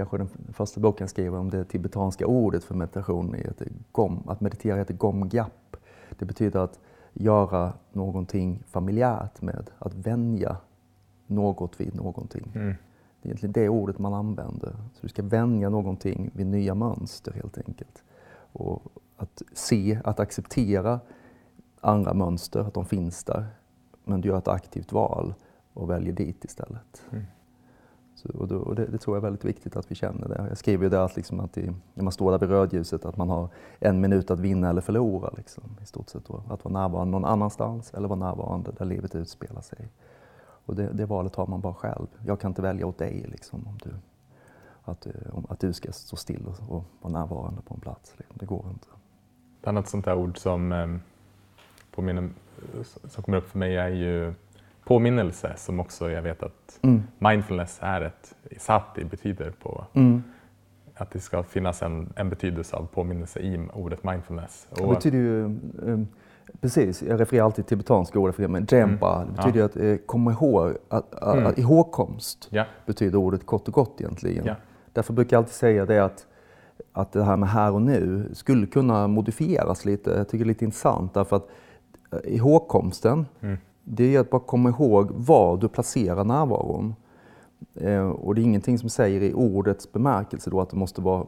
kanske den första boken skriver om det tibetanska ordet för meditation, gom, att meditera heter gom-gap. Det betyder att göra någonting familjärt med, att vänja något vid någonting. Mm. Det är egentligen det ordet man använder. Så du ska vänja någonting vid nya mönster helt enkelt. Och att se, att acceptera andra mönster, att de finns där. Men du gör ett aktivt val och väljer dit istället. Mm. Så, och, då, och det, det, tror jag är väldigt viktigt att vi känner det. Jag skriver ju det att, liksom att i, när man står där vid rödljuset att man har en minut att vinna eller förlora. Liksom, I stort sett då. Att vara närvarande någon annanstans eller vara närvarande där livet utspelar sig. Och det, det valet har man bara själv. Jag kan inte välja åt dig liksom, om du, att, eh, om, att du ska stå still och, och vara närvarande på en plats. Liksom. Det går inte. Ett annat sånt där ord som, eh, påminner, som kommer upp för mig är ju påminnelse som också jag vet att mm. mindfulness är ett, sati betyder på mm. att det ska finnas en, en betydelse av påminnelse i ordet mindfulness. Och, det betyder ju, um, precis, jag refererar alltid till tibetanska det, men jempa, mm. det betyder ja. att eh, komma ihåg, att, att, mm. att ihågkomst ja. betyder ordet kort och gott egentligen. Ja. Därför brukar jag alltid säga det att att det här med här och nu skulle kunna modifieras lite. Jag tycker det är lite intressant därför att ihågkomsten mm det är att bara komma ihåg var du placerar närvaron. Eh, och det är ingenting som säger i ordets bemärkelse då att det måste vara,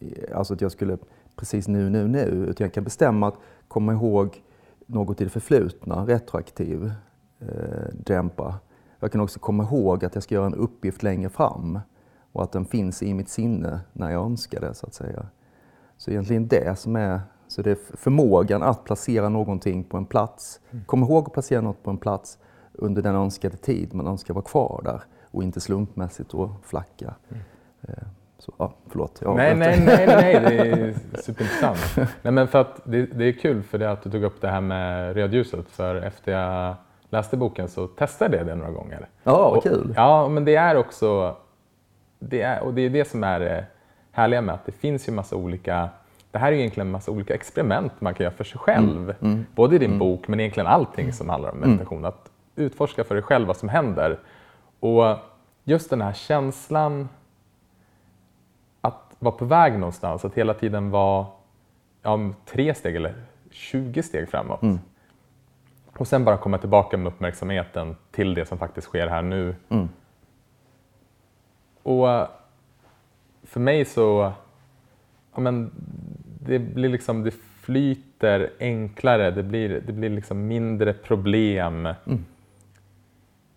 eh, alltså att jag skulle precis nu, nu, nu, utan jag kan bestämma att komma ihåg något i det förflutna, retroaktiv, eh, dämpa. Jag kan också komma ihåg att jag ska göra en uppgift längre fram och att den finns i mitt sinne när jag önskar det, så att säga. Så egentligen det som är så det är förmågan att placera någonting på en plats. Mm. Kom ihåg att placera något på en plats under den önskade tid man önskar vara kvar där och inte slumpmässigt och flacka. Mm. Eh, så, ja, förlåt. Jag nej, nej, nej, nej, det är superintressant. (laughs) nej, men för att det, det, är kul för det att du tog upp det här med rödljuset. För efter jag läste boken så testade jag det några gånger. Ja, vad kul. ja, men det är också, det är, och det är det som är det härliga med att det finns ju massa olika det här är egentligen en massa olika experiment man kan göra för sig själv. Mm. Mm. Både i din mm. bok men egentligen allting som handlar om meditation. Mm. Att utforska för dig själv vad som händer. Och just den här känslan att vara på väg någonstans, att hela tiden vara ja, tre steg eller 20 steg framåt. Mm. Och sen bara komma tillbaka med uppmärksamheten till det som faktiskt sker här nu. Mm. Och för mig så, ja, men det blir liksom, det flyter enklare, det blir, det blir liksom mindre problem. Mm.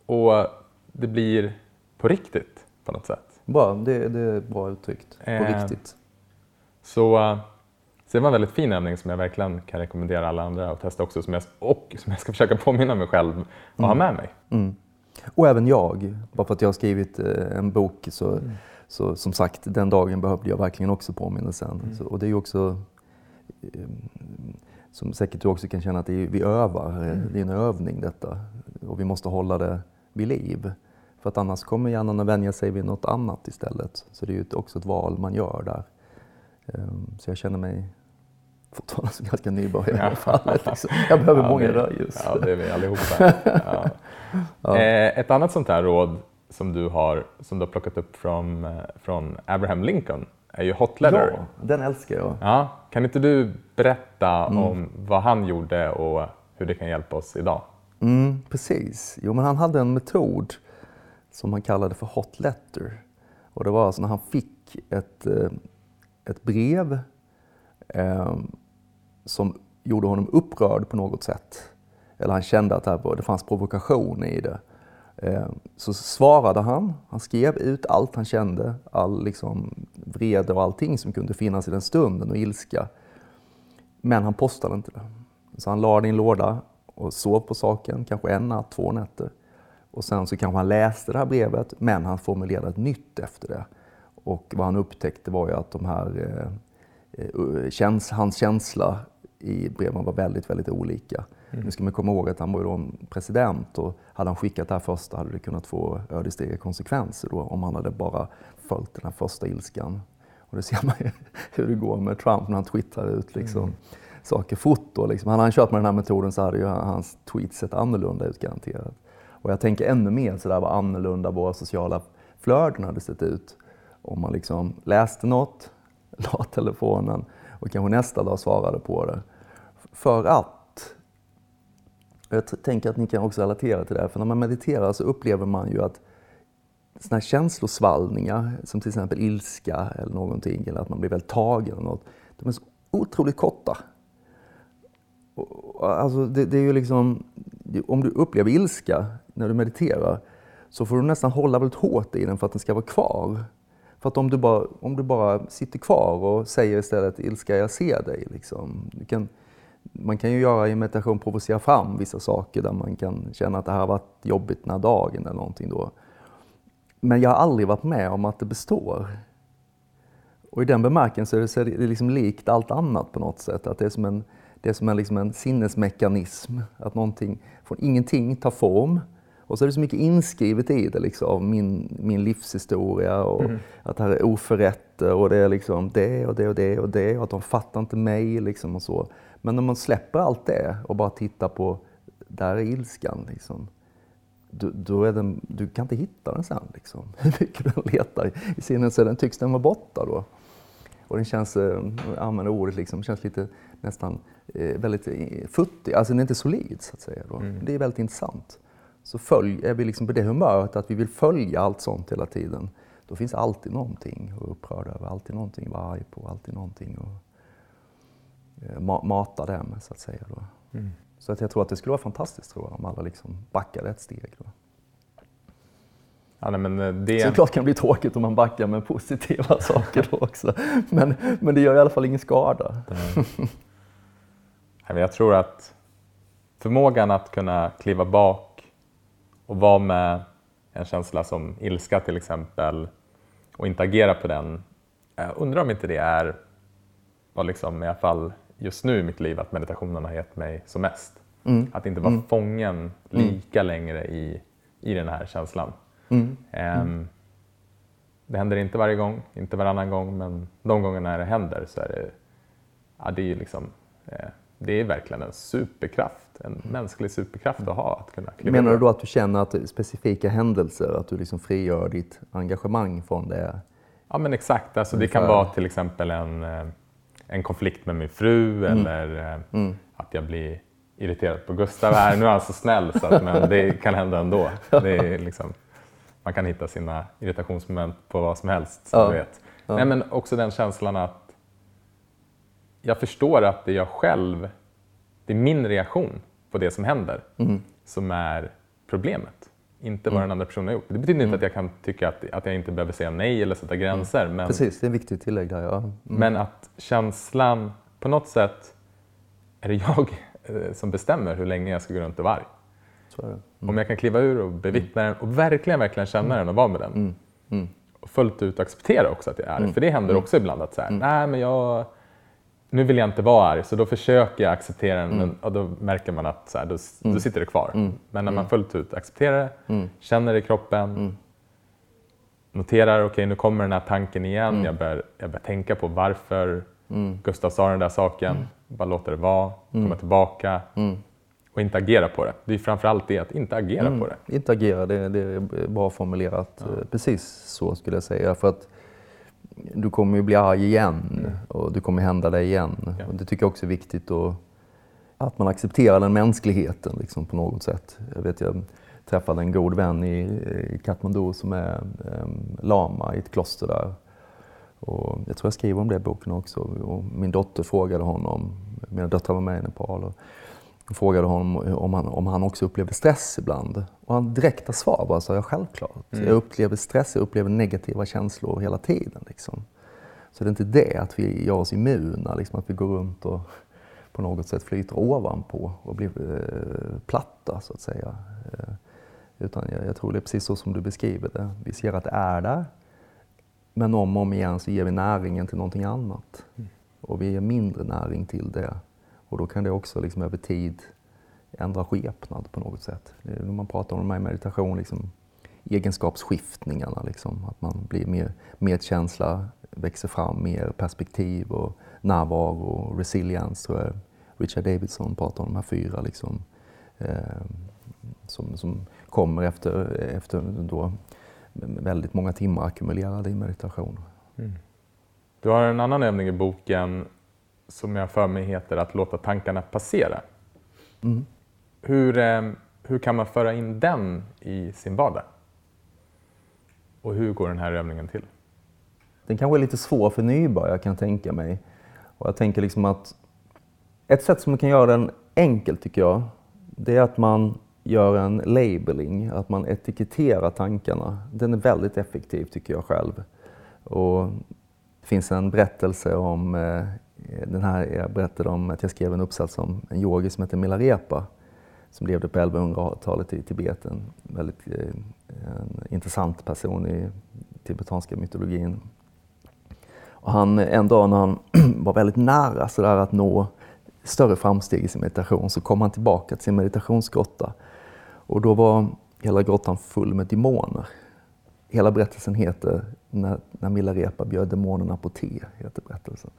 Och det blir på riktigt på något sätt. Bra, det, det är bra uttryckt. På eh, riktigt. Så, så det var en väldigt fin övning som jag verkligen kan rekommendera alla andra att testa också som jag, och som jag ska (laughs) försöka påminna mig själv att mm. ha med mig. Mm. Och även jag, bara för att jag har skrivit eh, en bok så mm. Så som sagt, den dagen behövde jag verkligen också påminnelsen. Mm. Så, och det är också, ehm, som säkert du också kan känna, att det är, vi övar. Mm. Det är en övning detta. Och vi måste hålla det vid liv. För att annars kommer hjärnan att vänja sig vid något annat istället. Så det är ju också ett val man gör där. Ehm, så jag känner mig fortfarande (laughs) som ganska nybörjare i alla fall. Liksom. Jag behöver ja, många rödljus. Ja, det är vi allihopa. (laughs) Ja. ja. Eh, ett annat sånt här råd som du har, som du har plockat upp från, eh, från Abraham Lincoln är ju Hot Letter. Ja, den älskar jag. Ja, kan inte du berätta mm. om vad han gjorde och hur det kan hjälpa oss idag? Mm, precis. Jo, men han hade en metod som han kallade för Hot Letter. Och det var alltså när han fick ett, eh, ett brev eh, som gjorde honom upprörd på något sätt. Eller han kände att det fanns provokation i det Eh, så svarade han, han skrev ut allt han kände, all liksom vrede och allting som kunde finnas i den stunden och ilska. Men han postade inte det. Så han la det i en låda och sov på saken, kanske en natt, två nätter. Och sen så kanske han läste det här brevet, men han formulerade ett nytt efter det. Och vad han upptäckte var ju att de här, eh, eh käns hans känsla i breven var väldigt, väldigt olika. Mm. Nu ska man komma ihåg att han var då president och hade han skickat det här första hade det kunnat få ödesdigra konsekvenser då om han hade bara följt den här första ilskan. Och det ser man ju (laughs) hur det går med Trump när han twittrar ut liksom mm. saker fort. Då, liksom. Hade han kört med den här metoden så hade ju hans tweets sett annorlunda ut garanterat. Och jag tänker ännu mer sådär vad annorlunda våra sociala flöden hade sett ut om man liksom läste något, (laughs) la telefonen och kanske nästa dag svarade på det. För att, jag tänker att ni kan också relatera till det, för när man mediterar så upplever man ju att såna här känslosvallningar, som till exempel ilska eller någonting, eller att man blir väldigt tagen eller något, de är så otroligt korta. Alltså det, det är ju liksom, om du upplever ilska när du mediterar, så får du nästan hålla väldigt hårt i den för att den ska vara kvar. För att om du bara, om du bara sitter kvar och säger istället ilska, jag ser dig. Liksom. Du kan, man kan ju göra i meditation provocera fram vissa saker där man kan känna att det här har varit jobbigt den här dagen eller någonting då. Men jag har aldrig varit med om att det består. Och i den bemärkelsen så är det liksom likt allt annat på något sätt. Att det är som en, det är som en, liksom en sinnesmekanism. Att någonting från ingenting tar form och så är det så mycket inskrivet i det, liksom, min, min livshistoria och mm. att det här är oförrätter och det är liksom det och det och det och det och att de fattar inte mig liksom och så. Men när man släpper allt det och bara tittar på, där är ilskan liksom. Du, då är den, du kan inte hitta den sen liksom. Hur mycket du letar i sinnet så den tycks den vara borta då. Och den känns, eh, jag använder ordet liksom, känns lite nästan eh, väldigt eh, futtig, alltså den är inte solid så att säga. Då. Mm. Det är väldigt intressant så följ, är vi liksom på det humöret att vi vill följa allt sånt hela tiden. Då finns alltid någonting att upprörd över, alltid någonting att vara arg på, alltid någonting att eh, mata det med så att säga. Då. Mm. Så att jag tror att det skulle vara fantastiskt tror jag, om alla liksom backade ett steg. Då. Ja, nej, men eh, det... Såklart kan det bli tråkigt om man backar med positiva (laughs) saker då också. Men, men det gör i alla fall ingen skada. jag tror att förmågan att kunna kliva bak och vara med en känsla som ilska till exempel och inte agera på den. Jag undrar om inte det är vad liksom, i alla fall just nu i mitt liv att meditationen har gett mig som mest. Mm. Att inte vara mm. fången mm. lika längre i, i den här känslan. Um, det händer inte varje gång, inte varannan gång, men de gångerna det händer så är det, ja, det är liksom, eh, det är verkligen en superkraft en mänsklig superkraft att ha. Att kunna kliva Menar du då att du känner att specifika händelser, att du liksom frigör ditt engagemang från det? Ja men exakt, alltså, det kan vara till exempel en, eh, en konflikt med min fru mm. eller eh, mm. att jag blir irriterad på Gustav här. Nu är han så snäll så att, men det kan hända ändå. Det är liksom, man kan hitta sina irritationsmoment på vad som helst. Som ja. vet. Ja. Nej, men också den känslan att jag förstår att det är jag själv, det är min reaktion på det som händer mm. som är problemet. Inte vad mm. den andra personen har gjort. Det betyder inte mm. att jag kan tycka att, att jag inte behöver säga nej eller sätta gränser. Men, Precis, det är ett viktigt tillägg där. Ja. Mm. Men att känslan, på något sätt är det jag eh, som bestämmer hur länge jag ska gå runt och vara arg. Om jag kan kliva ur och bevittna den och verkligen, verkligen känna den och vara med den. Och fullt ut acceptera också att jag är arg. För det händer också ibland att så här, nej men jag nu vill jag inte vara arg, så då försöker jag acceptera den mm. och då märker man att så här, då, mm. då, sitter det kvar. Mm. Men när man mm. fullt ut accepterar det, mm. känner det i kroppen, mm. noterar, okej okay, nu kommer den här tanken igen, jag, börjar, jag börjar tänka på varför Gustav sa den där saken, bara låta det vara, komma tillbaka och inte agera på det. Det är framförallt det, att inte agera på det. Inte agera, det, det är bra formulerat. Ja. Precis så skulle jag säga. För att du kommer ju bli arg igen mm. och det kommer hända dig igen. Ja. Och det tycker jag också är viktigt att, att man accepterar den mänskligheten liksom, på något sätt. Jag vet, jag träffade en god vän i, i Kathmandu som är um, lama i ett kloster där. Och jag tror jag skriver om det i boken också. Och min dotter frågade honom, mina döttrar var med i Nepal. Och, Jag frågade honom om han, om han också upplevde stress ibland. Och han direkta svar var så, ja självklart. Mm. Jag upplever stress, jag upplever negativa känslor hela tiden. Liksom. Så det är inte det att vi gör oss immuna, liksom, att vi går runt och på något sätt flyter ovanpå och blir eh, platta så att säga. Eh, utan jag, jag, tror det är precis så som du beskriver det. Vi ser att det är där, men om och om igen så ger vi näringen till någonting annat. Mm. Och vi ger mindre näring till det. Och då kan det också liksom över tid ändra skepnad på något sätt. När man pratar om de här meditation, liksom, egenskapsskiftningarna, liksom, att man blir mer medkänsla, växer fram mer perspektiv och närvaro och resilience eh, tror jag Richard Davidson pratar om de här fyra liksom, eh, som, som kommer efter, efter då väldigt många timmar ackumulerade i meditation. Mm. Du har en annan övning i boken som jag för mig heter att låta tankarna passera. Mm. Hur, eh, hur kan man föra in den i sin vardag? Och hur går den här övningen till? Den kanske är lite svår för nybörjare kan jag tänka mig. Och jag tänker liksom att ett sätt som man kan göra den enkelt tycker jag, det är att man gör en labeling, att man etiketterar tankarna. Den är väldigt effektiv tycker jag själv. Och det finns en berättelse om, eh, den här, jag berättade om att jag skrev en uppsats om en yogi som heter Milarepa som levde på 1100-talet i Tibet. En väldigt eh, en intressant person i tibetanska mytologin. Och han, en dag när han (clears throat) var väldigt nära så där att nå större framsteg i sin meditation så kom han tillbaka till sin meditationsgrotta. Och då var hela grottan full med demoner. Hela berättelsen heter När, när Milarepa bjöd demonerna på te. Heter berättelsen.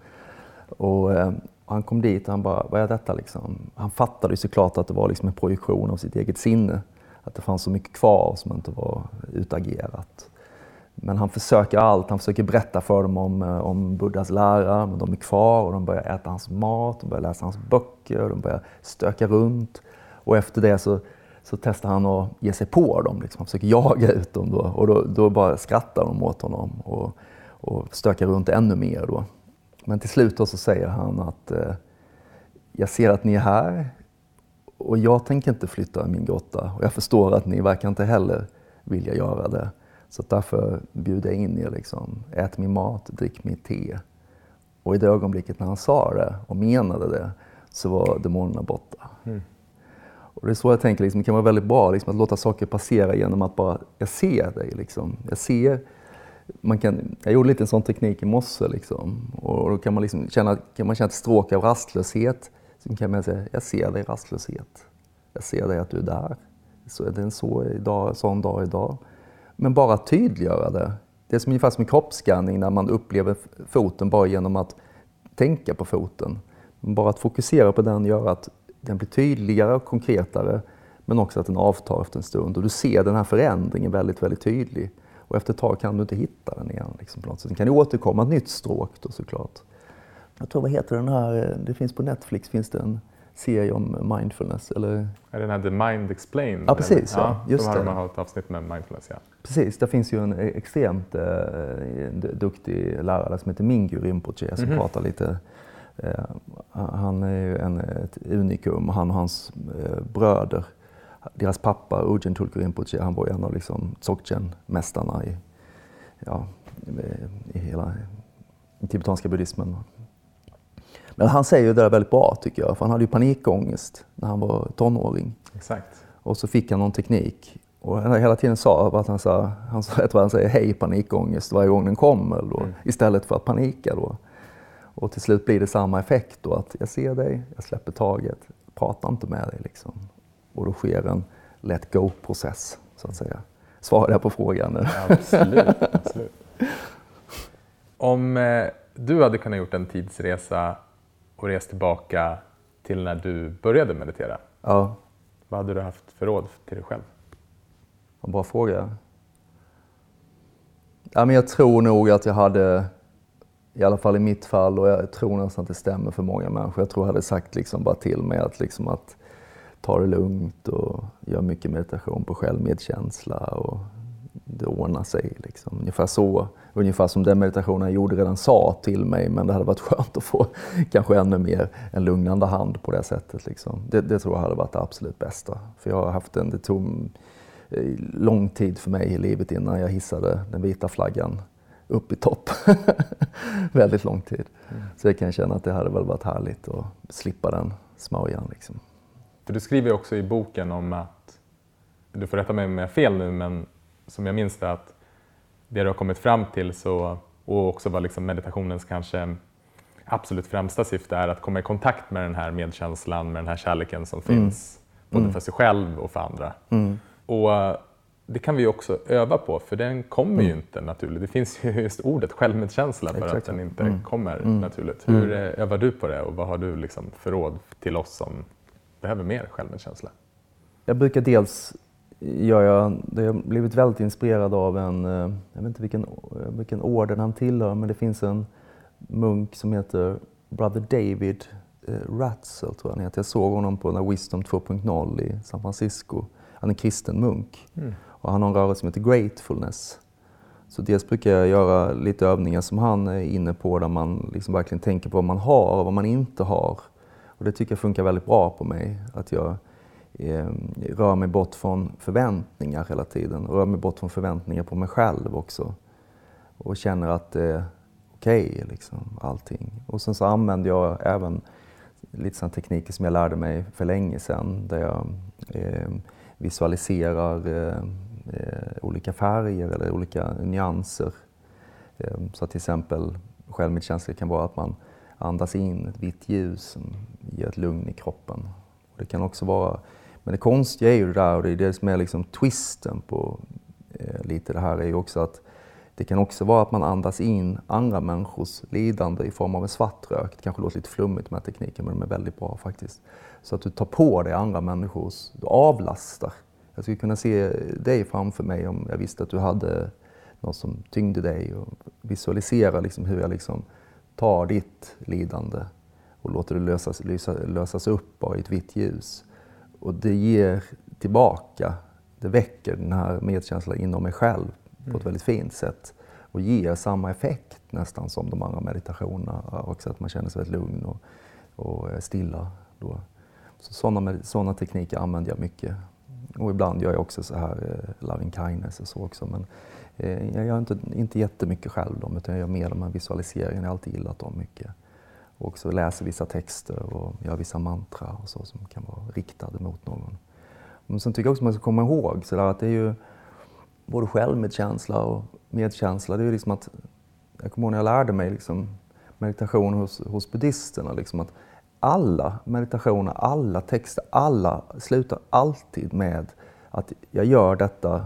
Och, eh, han kom dit och han bara, vad är detta liksom? Han fattade ju såklart att det var liksom en projektion av sitt eget sinne. Att det fanns så mycket kvar som inte var utagerat. Men han försöker allt. Han försöker berätta för dem om, eh, om Buddhas lära, men de är kvar och de börjar äta hans mat, de börjar läsa hans böcker, de börjar stöka runt. Och efter det så, så testar han att ge sig på dem, liksom. han försöker jaga ut dem. Då. Och då, då bara skrattar de åt honom och, och stökar runt ännu mer. Då. Men till slut så säger han att eh, jag ser att ni är här och jag tänker inte flytta min grotta och jag förstår att ni verkar inte heller vilja göra det. Så därför bjuder jag in er. Liksom. Ät min mat, drick mitt te. Och i det ögonblicket när han sa det och menade det så var demonerna borta. Mm. Och det är så jag tänker, liksom, det kan vara väldigt bra liksom, att låta saker passera genom att bara, jag ser dig. Liksom. Jag ser, man kan, jag gjorde lite en sån teknik i morse liksom. och då kan man, liksom känna, kan man känna ett stråk av rastlöshet. Så kan man säga, jag ser dig rastlöshet. Jag ser dig att du är där. Så är det en så idag, sån dag idag. Men bara tydliggöra det. Det är som ungefär som en kroppsskanning när man upplever foten bara genom att tänka på foten. Bara att fokusera på den gör att den blir tydligare och konkretare men också att den avtar efter en stund. Och du ser den här förändringen väldigt, väldigt tydlig. Och efter ett tag kan du inte hitta den igen. Liksom på något sätt. Sen kan det återkomma ett nytt stråk då såklart. Jag tror, vad heter den här, det finns på Netflix, finns det en serie om mindfulness. Eller... Är den här The Mind Explained? Ja, precis. Ja, just de har, det. Har ett avsnitt med mindfulness, ja. Precis, det finns ju en extremt eh, duktig lärare som heter Mingyur Rinpoche som mm -hmm. pratar lite eh, han är ju en, ett unikum, han och hans eh, bröder. Deras pappa, Ujin Tulku Rinpoche, han var ju en av liksom, Dzogchen-mästarna i, ja, i hela i tibetanska buddhismen. Men han säger ju det där väldigt bra tycker jag, för han hade ju panikångest när han var tonåring. Exakt. Och så fick han någon teknik. Och han hela tiden sa att han sa, han sa, tror han säger hej panikångest varje gång den kommer då, mm. istället för att panika då. Och till slut blir det samma effekt då, att jag ser dig, jag släpper taget, pratar inte med dig liksom. Och då sker en let go-process, så att säga. Svarar jag på frågan nu? Absolut. absolut. Om eh, du hade kunnat gjort en tidsresa och rest tillbaka till när du började meditera. Ja. Vad hade du haft för råd till dig själv? En bra fråga. Ja, men jag tror nog att jag hade, i alla fall i mitt fall, och jag tror nästan att det stämmer för många människor, jag tror jag hade sagt liksom bara till mig att, liksom att ta det lugnt och göra mycket meditation på självmedkänsla och det ordnar sig. Liksom. Ungefär så ungefär som den meditationen jag gjorde redan sa till mig, men det hade varit (laughs) skönt att få kanske ännu mer en lugnande hand på det sättet. Liksom. Det, det, tror jag hade varit det absolut bästa. För jag har haft en, det tog eh, lång tid för mig i livet innan jag hissade den vita flaggan upp i topp. (laughs) Väldigt lång tid. Mm. Så jag kan känna att det hade väl varit härligt att slippa den smörjan. Liksom. För du skriver också i boken om att, du får rätta mig om jag har fel nu, men som jag minns det, att det du har kommit fram till så, och också vad liksom meditationens kanske absolut främsta syfte är att komma i kontakt med den här medkänslan, med den här kärleken som mm. finns både mm. för sig själv och för andra. Mm. Och eh, det kan vi också öva på, för den kommer mm. ju inte naturligt. Det finns ju just ordet självmedkänsla för att den inte mm. kommer mm. naturligt. Hur mm. övar du på det och vad har du liksom för råd till oss som behöver mer självmedkänsla? Jag brukar dels gör jag, har blivit väldigt inspirerad av en, eh, jag vet inte vilken, vilken orden han tillhör, men det finns en munk som heter Brother David eh, Ratzel, tror jag han heter. Jag såg honom på den Wisdom 2.0 i San Francisco. Han är kristen munk mm. och han har en rörelse som heter Gratefulness. Så dels brukar jag göra lite övningar som han är inne på där man liksom verkligen tänker på vad man har och vad man inte har. Och det tycker jag funkar väldigt bra på mig. Att jag eh, rör mig bort från förväntningar hela tiden. Rör mig bort från förväntningar på mig själv också. Och känner att det är okej, okay, liksom, allting. Och sen så använder jag även lite sådana tekniker som jag lärde mig för länge sedan. Där jag ehm, eh, visualiserar eh, olika färger eller olika nyanser. Eh, så till exempel självmedkänsla kan vara att man andas in ett vitt ljus ger ett lugn i kroppen. Det kan också vara men det konstiga är ju det där, och det är det som är liksom twisten på eh, lite det här, är ju också att det kan också vara att man andas in andra människors lidande i form av en svart rök. Det kanske låter lite flummigt med tekniken, men de är väldigt bra faktiskt. Så att du tar på dig andra människors, du avlastar. Jag skulle kunna se dig framför mig om jag visste att du hade något som tyngde dig och visualisera liksom hur jag liksom tar ditt lidande och låter det lösas, lösas upp i ett vitt ljus. Och det ger tillbaka, det väcker den här medkänslan inom mig själv på ett mm. väldigt fint sätt och ger samma effekt nästan som de andra meditationerna. Också att man känner sig väldigt lugn och, och stilla. Då. Så sådana, sådana tekniker använder jag mycket. Och ibland gör jag också så här eh, loving kindness och så också. Men eh, jag gör inte, inte jättemycket själv dem, utan jag gör mer de här visualiseringarna. Jag har alltid gillat dem mycket och så läser vissa texter och gör vissa mantra och så som kan vara riktade mot någon. Men sen tycker jag också man ska komma ihåg så att det är ju både självmedkänsla och medkänsla. Det är ju liksom att, jag kommer ihåg när jag lärde mig liksom meditation hos, hos buddhisterna, liksom att alla meditationer, alla texter, alla slutar alltid med att jag gör detta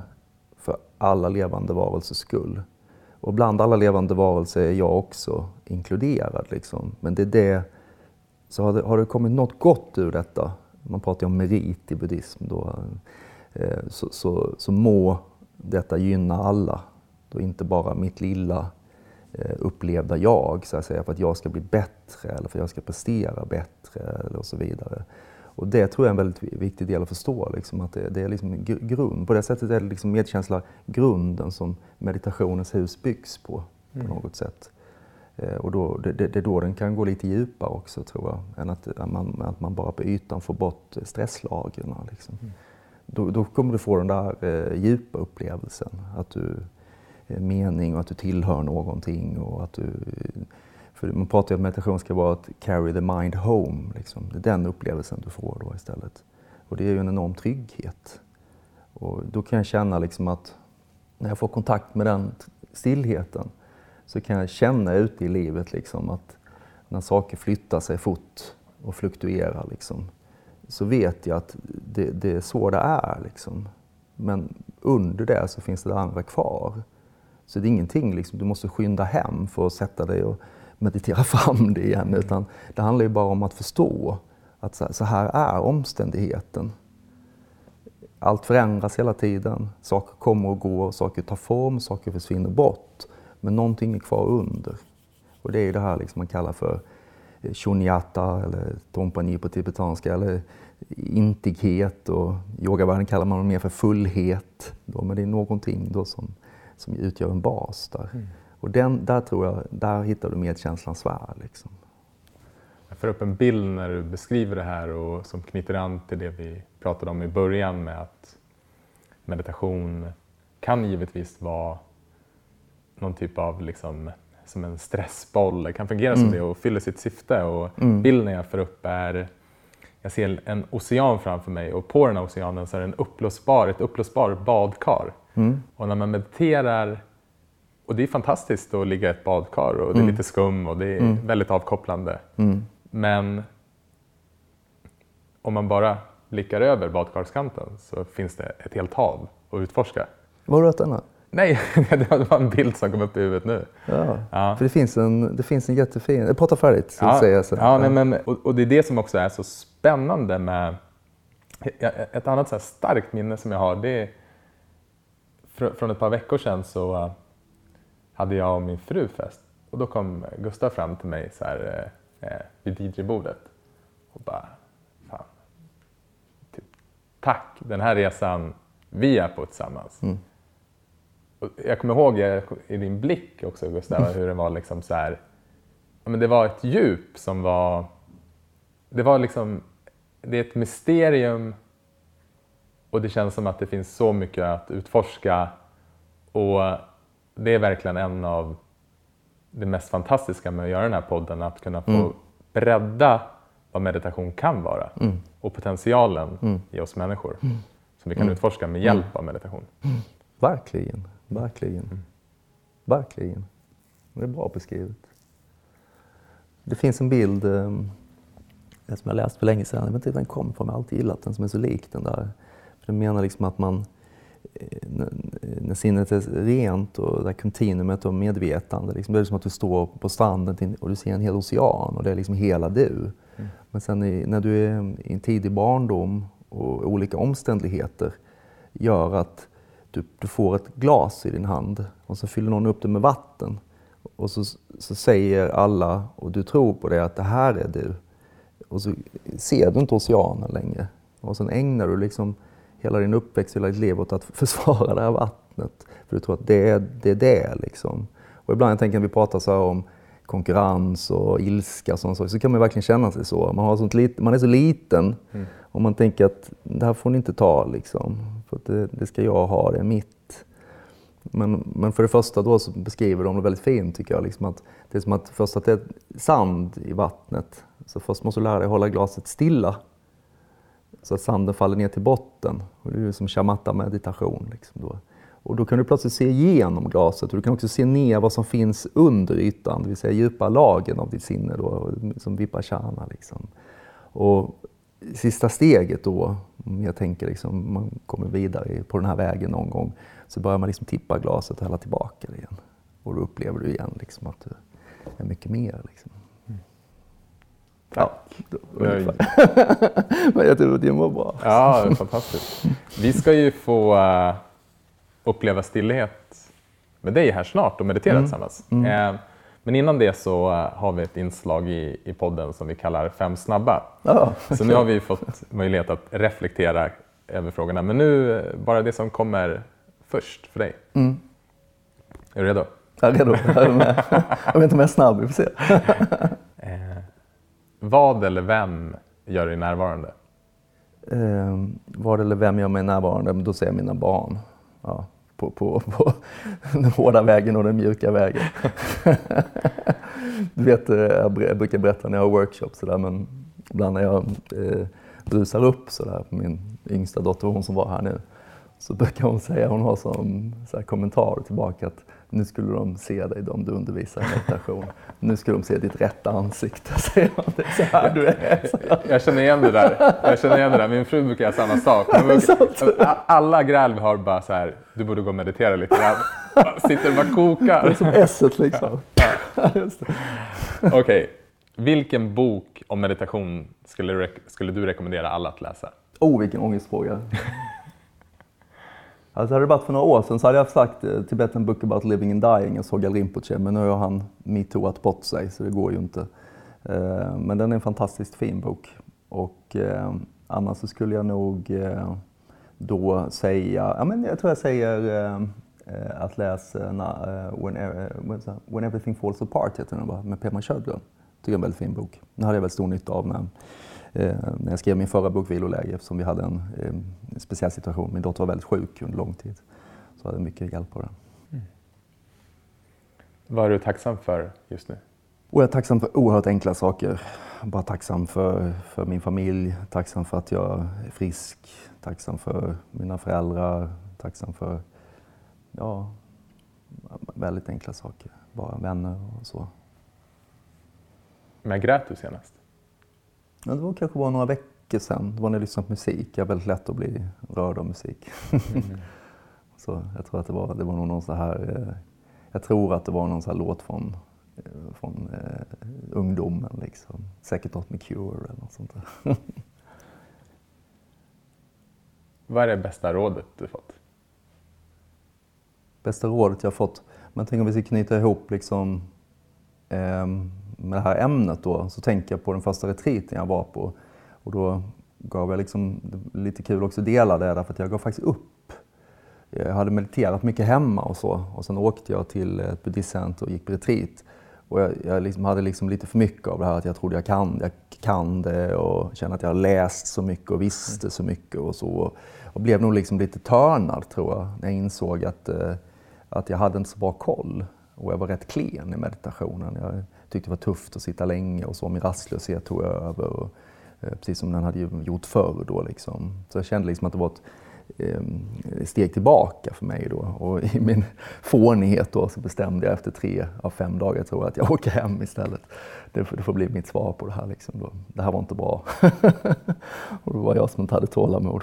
för alla levande varelsers skull. Och bland alla levande varelser är jag också inkluderad. Liksom. Men det är det, så har det, har det kommit något gott ur detta, man pratar ju om merit i buddhism, då, eh, så, så, så må detta gynna alla. Då inte bara mitt lilla eh, upplevda jag, så att säga, för att jag ska bli bättre eller för att jag ska prestera bättre eller och så vidare. Och det tror jag är en väldigt viktig del att förstå, liksom, att det, det är liksom grund. På det sättet är det liksom medkänsla grunden som meditationens hus byggs på, på mm. något sätt. Eh, och då, det, det, är då den kan gå lite djupare också, tror jag, än att, att, man, att man bara på ytan får bort stresslagren. Liksom. Mm. Då, då, kommer du få den där eh, djupa upplevelsen, att du är mening och att du tillhör någonting och att du för man pratar ju om att meditation ska vara att carry the mind home. Liksom. Det är den upplevelsen du får då istället. Och det är ju en enorm trygghet. Och då kan jag känna liksom att när jag får kontakt med den stillheten så kan jag känna ute i livet liksom att när saker flyttar sig fort och fluktuerar liksom, så vet jag att det, det är så det är. Liksom. Men under det så finns det andra kvar. Så det är ingenting liksom, du måste skynda hem för att sätta dig och meditera (laughs) fram det igen, utan det handlar ju bara om att förstå att så här är omständigheten. Allt förändras hela tiden. Saker kommer och går, saker tar form, saker försvinner bort. Men någonting är kvar under. Och det är det här liksom man kallar för eh, shunyata eller tompani på tibetanska, eller intighet och yogavärlden kallar man det mer för fullhet. Då, men det är någonting då som, som utgör en bas där. Mm. Och den, där tror jag, där hittar du medkänslans värld. Liksom. Jag får upp en bild när du beskriver det här och som knyter an till det vi pratade om i början med att meditation kan givetvis vara någon typ av liksom, som en stressboll, det kan fungera som det och fyller sitt syfte. Och Bilden jag får upp är, jag ser en ocean framför mig och på den här oceanen så är det en uppblåsbar, ett uppblåsbart badkar. Och när man mediterar, och det är fantastiskt att ligga i ett badkar och det är lite skum och det är väldigt avkopplande. Men om man bara blickar över badkarskanten så finns det ett helt hav att utforska. Var har du denna? Nej, (laughs) det var en bild som kom upp i huvudet nu. Ja. Ja. För det finns en, det finns en jättefin... Jag pratar färdigt så Ja, säger jag sen. ja, nej, men, och, och det är det som också är så spännande med... Ett annat så här starkt minne som jag har, det är fr- från ett par veckor sedan så hade jag och min fru fest. Och då kom Gustav fram till mig så här, eh, eh, vid DJ-bordet och bara, fan, typ, tack, den här resan vi är på tillsammans. Och jag kommer ihåg eh, i din blick också Gustav, hur det var liksom så här, ja, men det var ett djup som var, det var liksom, det är ett mysterium och det känns som att det finns så mycket att utforska och det är verkligen en av det mest fantastiska med att göra den här podden, att kunna få bredda vad meditation kan vara och potentialen i oss människor som vi kan utforska med hjälp av meditation. Verkligen, verkligen. Verkligen. Det är bra beskrivet. Det finns en bild eh, som jag läste för länge sedan, jag vet inte var den kom ifrån, men jag har alltid gillat den, som är så lik den där. För den menar liksom att man, när, när sinnet är rent och det här kontinuumet av medvetande, liksom, det är som att du står på stranden och du ser en hel ocean och det är liksom hela du. Men sen i, när du är i en tidig barndom och olika omständigheter gör att du, du får ett glas i din hand och så fyller någon upp det med vatten. Och så, så säger alla, och du tror på det, att det här är du. Och så ser du inte oceanen längre. Och sen ägnar du liksom hela din uppväxt, hela ditt liv åt att (laughs) försvara det här vattnet. För du tror att det är det. Är det liksom. Och ibland jag tänker när vi pratar så om konkurrens och ilska och sånt, så kan man verkligen känna sig så. Man, har sånt lit, man är så liten och man tänker att det här får ni inte ta liksom. För det, det ska jag ha, det är mitt. Men, men för det första då så beskriver de det väldigt fint tycker jag. Liksom att det är som att först att det är sand i vattnet. Så först måste du lära dig hålla glaset stilla. Så att sanden faller ner till botten. Och det är ju som shamatha meditation. Liksom då. Och då kan du plötsligt se igenom glaset och du kan också se ner vad som finns under ytan, det vill säga djupa lagen av ditt sinne, då, som vipassana. Liksom. Och sista steget då, om jag tänker liksom, man kommer vidare på den här vägen någon gång, så börjar man liksom tippa glaset och hälla tillbaka det igen. Och då upplever du igen liksom att du är mycket mer. Liksom. Ja, då, Jag- (laughs) men jag tror det var bra. Ja, fantastiskt. Vi ska ju få eh, uppleva stillhet med dig här snart och meditera tillsammans. Eh, men innan det så eh, har vi ett inslag i, i podden som vi kallar Fem snabba. Ja, Så nu har vi fått möjlighet att reflektera över frågorna. Men nu bara det som kommer först för dig. Är du redo? jag är redo. Jag är med. Jag vet inte om jag är snabb, vi får se. (laughs) (laughs) Vad eller vem gör dig närvarande? Eh, vad eller vem gör mig närvarande? Då säger jag mina barn. Ja, på, på, på den hårda vägen och den mjuka vägen. (laughs) du vet, eh, jag brukar berätta när jag har workshops så där, men ibland när jag eh, brusar upp så där, min yngsta dotter, hon som var här nu, så brukar hon säga, hon har som så här kommentar tillbaka att nu skulle de se dig, de du undervisar i meditation. Nu skulle de se ditt rätta ansikte, (laughs) säger hon. Det är så här du är. Jag känner igen det där. Jag känner igen det där. Min fru brukar göra samma sak. Brukar, alla gräl vi har bara så här, du borde gå och meditera lite grann. Sitter och bara Det är kokar. som esset liksom. Okej, vilken bok om meditation skulle du, rek- skulle du rekommendera alla att läsa? Oh, vilken ångestfråga. Alltså hade det varit för några år sedan så hade jag sagt eh, Tibetan Book About Living and Dying och Sogal Rinpoche, men nu har han metooat bort sig så det går ju inte. Eh, men den är en fantastiskt fin bok. Och eh, annars så skulle jag nog då säga, ja men jag tror jag säger att läsa when, when, Everything Falls Apart heter den bara, med Pema Chödlund. Tycker jag är en väldigt fin bok. Den hade jag väldigt stor nytta av när, när jag skrev min förra bok Viloläge eftersom vi hade en, en speciell situation. Min dotter var väldigt sjuk under lång tid. Så hade jag mycket hjälp av den. Mm. Vad är du tacksam för just nu? Och jag är tacksam för oerhört enkla saker. Bara tacksam för, för min familj, tacksam för att jag är frisk, tacksam för mina föräldrar, tacksam för ja, väldigt enkla saker. Bara vänner och så. När grät du senast? Ja, det var kanske bara några veckor sedan. Det var när jag lyssnade på musik. Jag är väldigt lätt att bli rörd av musik. Mm. (laughs) så jag tror att det var, det var någon så här, eh, jag tror att det var någon så här låt från Eh, från eh, ungdomen. Liksom. Säkert något med Cure eller något sånt där. (laughs) Vad är det bästa rådet du fått? Bästa rådet jag fått? Men tänk om vi ska knyta ihop liksom, eh, med det här ämnet då, så tänker jag på den första retreaten jag var på. Och då gav jag liksom, lite kul också att dela det, därför att jag gav faktiskt upp. Jag hade mediterat mycket hemma och så. Och sen åkte jag till eh, ett buddhistcenter och gick på retreat. Och jag, jag liksom hade liksom lite för mycket av det här att jag trodde jag kan, jag kan det och kände att jag läst så mycket och visste så mycket och så. Och blev nog liksom lite törnad tror jag när jag insåg att, eh, att jag hade inte så bra koll. Och jag var rätt klen i meditationen. Jag tyckte det var tufft att sitta länge och så. Min rastlöshet tog över. Och, eh, precis som den hade gjort förr då liksom. Så jag kände liksom att det var ett eh, steg tillbaka för mig då. Och i min (laughs) fånighet då så bestämde jag efter tre av fem dagar tror jag, att jag åker hem istället. Det får, det får bli mitt svar på det här. Liksom då. Det här var inte bra. (laughs) och det var jag som inte hade tålamod.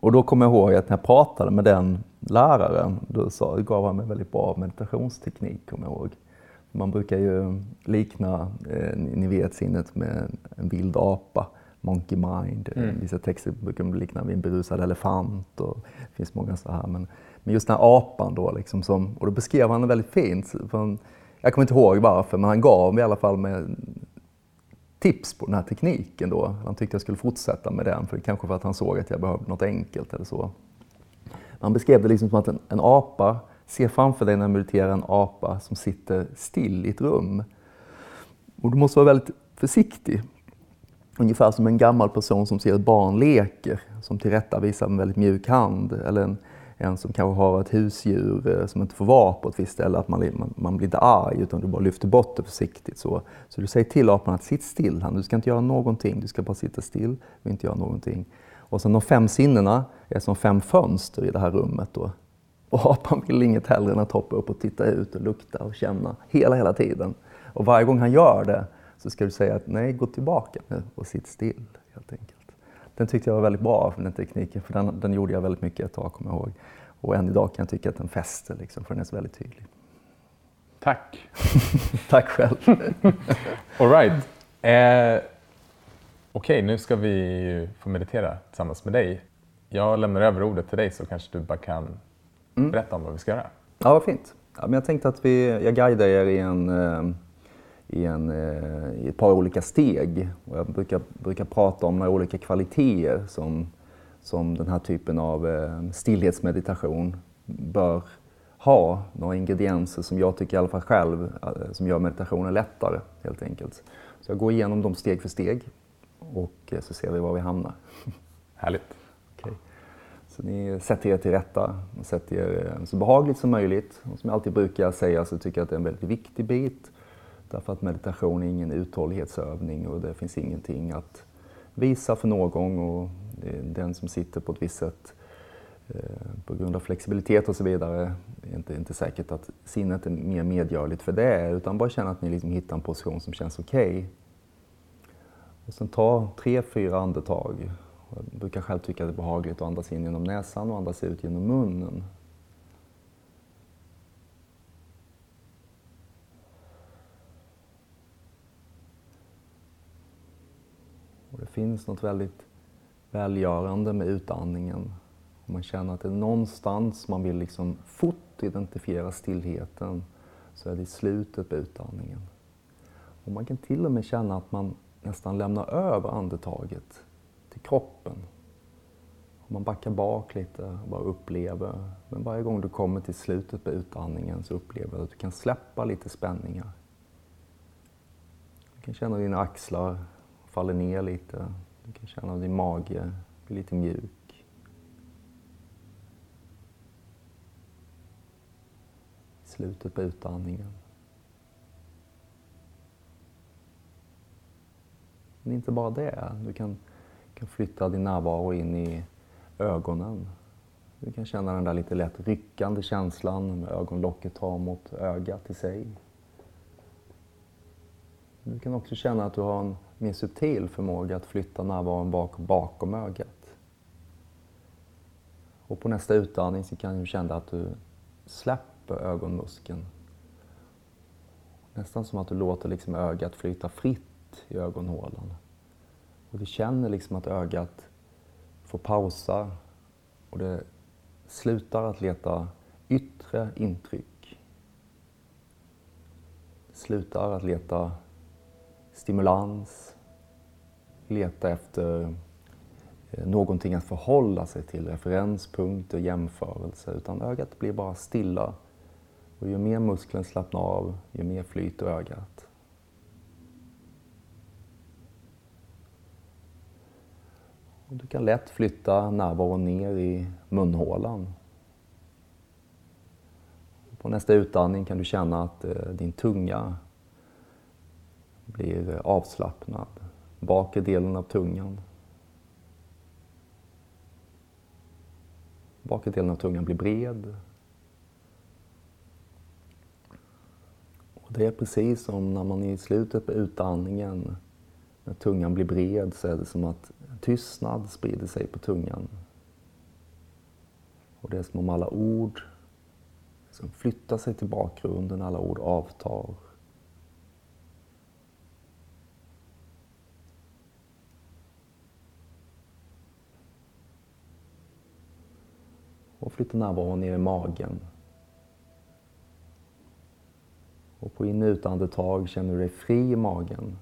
Och då kommer jag ihåg att när jag pratade med den läraren, då sa, gav han mig väldigt bra meditationsteknik, kommer jag ihåg. Man brukar ju likna, eh, ni vet sinnet med en vild apa Monkey Mind. Mm. Vissa texter brukar likna vid en berusad elefant och det finns många så här. Men, men just den här apan då, liksom som, och då beskrev han det väldigt fint. För jag kommer inte ihåg varför, men han gav mig i alla fall med tips på den här tekniken då. Han tyckte jag skulle fortsätta med den, för kanske för att han såg att jag behövde något enkelt eller så. Han beskrev det liksom som att en, en apa, se framför dig när du mediterar en apa som sitter still i ett rum. Och du måste vara väldigt försiktig Ungefär som en gammal person som ser ett barn leker, som tillrättavisar med väldigt mjuk hand. Eller en, en som kanske har ett husdjur eh, som inte får vara på ett visst ställe, att man, man, man, blir inte arg utan du bara lyfter bort det försiktigt. Så, så du säger till apan att sitt still, han. du ska inte göra någonting, du ska bara sitta still och inte göra någonting. Och sen de fem sinnena är som fem fönster i det här rummet. Då. Och apan vill inget hellre än att hoppa upp och titta ut och lukta och känna hela, hela tiden. Och varje gång han gör det så ska du säga att nej, gå tillbaka nu och sitt still helt enkelt. Den tyckte jag var väldigt bra, för den tekniken, för den, den gjorde jag väldigt mycket ett tag, kommer jag ihåg. Och än idag kan jag tycka att den fäster, liksom, för den är så väldigt tydlig. Tack! (laughs) Tack själv! (laughs) All right. Eh, Okej, okay, nu ska vi få meditera tillsammans med dig. Jag lämnar över ordet till dig så kanske du bara kan mm. berätta om vad vi ska göra. Ja, vad fint. Ja, men jag tänkte att vi, jag guidar er i en eh, i, en, eh, i ett par olika steg. Och jag brukar, brukar prata om några olika kvaliteter som, som den här typen av eh, stillhetsmeditation bör ha. Några ingredienser som jag tycker i alla fall själv som gör meditationen lättare helt enkelt. Så jag går igenom dem steg för steg och så ser vi var vi hamnar. (laughs) Härligt. Så ni sätter er till rätta, och sätter er eh, så behagligt som möjligt. Och som jag alltid brukar säga så tycker jag att det är en väldigt viktig bit Därför att meditation är ingen uthållighetsövning och det finns ingenting att visa för någon och den som sitter på ett visst sätt eh, på grund av flexibilitet och så vidare, det är inte, inte säkert att sinnet är mer medgörligt för det, utan bara känna att ni liksom hittar en position som känns okej. Okay. Och sen ta tre, fyra andetag. Jag brukar själv tycka att det är behagligt att andas in genom näsan och andas ut genom munnen. Och det finns något väldigt välgörande med utandningen. Om man känner att det är någonstans man vill liksom fort identifiera stillheten så är det i slutet på utandningen. Och man kan till och med känna att man nästan lämnar över andetaget till kroppen. Om Man backar bak lite och bara upplever. Men varje gång du kommer till slutet på utandningen så upplever du att du kan släppa lite spänningar. Du kan känna dina axlar faller ner lite. Du kan känna din mage bli lite mjuk. Slutet på utandningen. Men inte bara det. Du kan, kan flytta din närvaro in i ögonen. Du kan känna den där lite lätt ryckande känslan när ögonlocket tar mot ögat i sig. Du kan också känna att du har en mer subtil förmåga att flytta närvaron bak, bakom ögat. Och på nästa utandning så kan du känna att du släpper ögonmuskeln. Nästan som att du låter liksom ögat flyta fritt i ögonhålan. Och du känner liksom att ögat får pausa och det slutar att leta yttre intryck. Det slutar att leta stimulans, leta efter eh, någonting att förhålla sig till, referenspunkter, jämförelse, utan ögat blir bara stilla. Och ju mer muskeln slappnar av, ju mer flyter ögat. Du kan lätt flytta närvaron ner i munhålan. På nästa utandning kan du känna att eh, din tunga blir avslappnad. Bakre delen av tungan. Bakre delen av tungan blir bred. Och det är precis som när man i slutet på utandningen, när tungan blir bred, så är det som att tystnad sprider sig på tungan. Och det är som om alla ord som flyttar sig till bakgrunden, alla ord avtar. Och flytta närvaron ner i magen. Och på in och utandetag känner du dig fri i magen.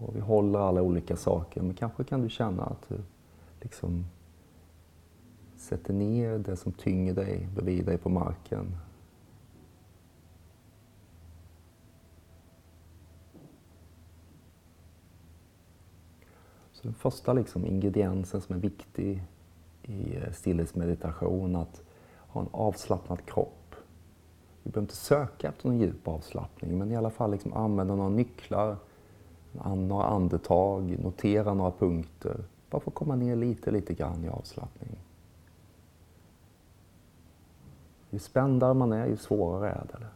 Och vi håller alla olika saker, men kanske kan du känna att du liksom sätter ner det som tynger dig bredvid dig på marken. Så den första liksom ingrediensen som är viktig i eh, stillhetsmeditation, att ha en avslappnad kropp. Vi behöver inte söka efter någon djup avslappning, men i alla fall liksom använda några nycklar några andetag, notera några punkter. Bara för att komma ner lite, lite grann i avslappning. Ju spändare man är, ju svårare är det.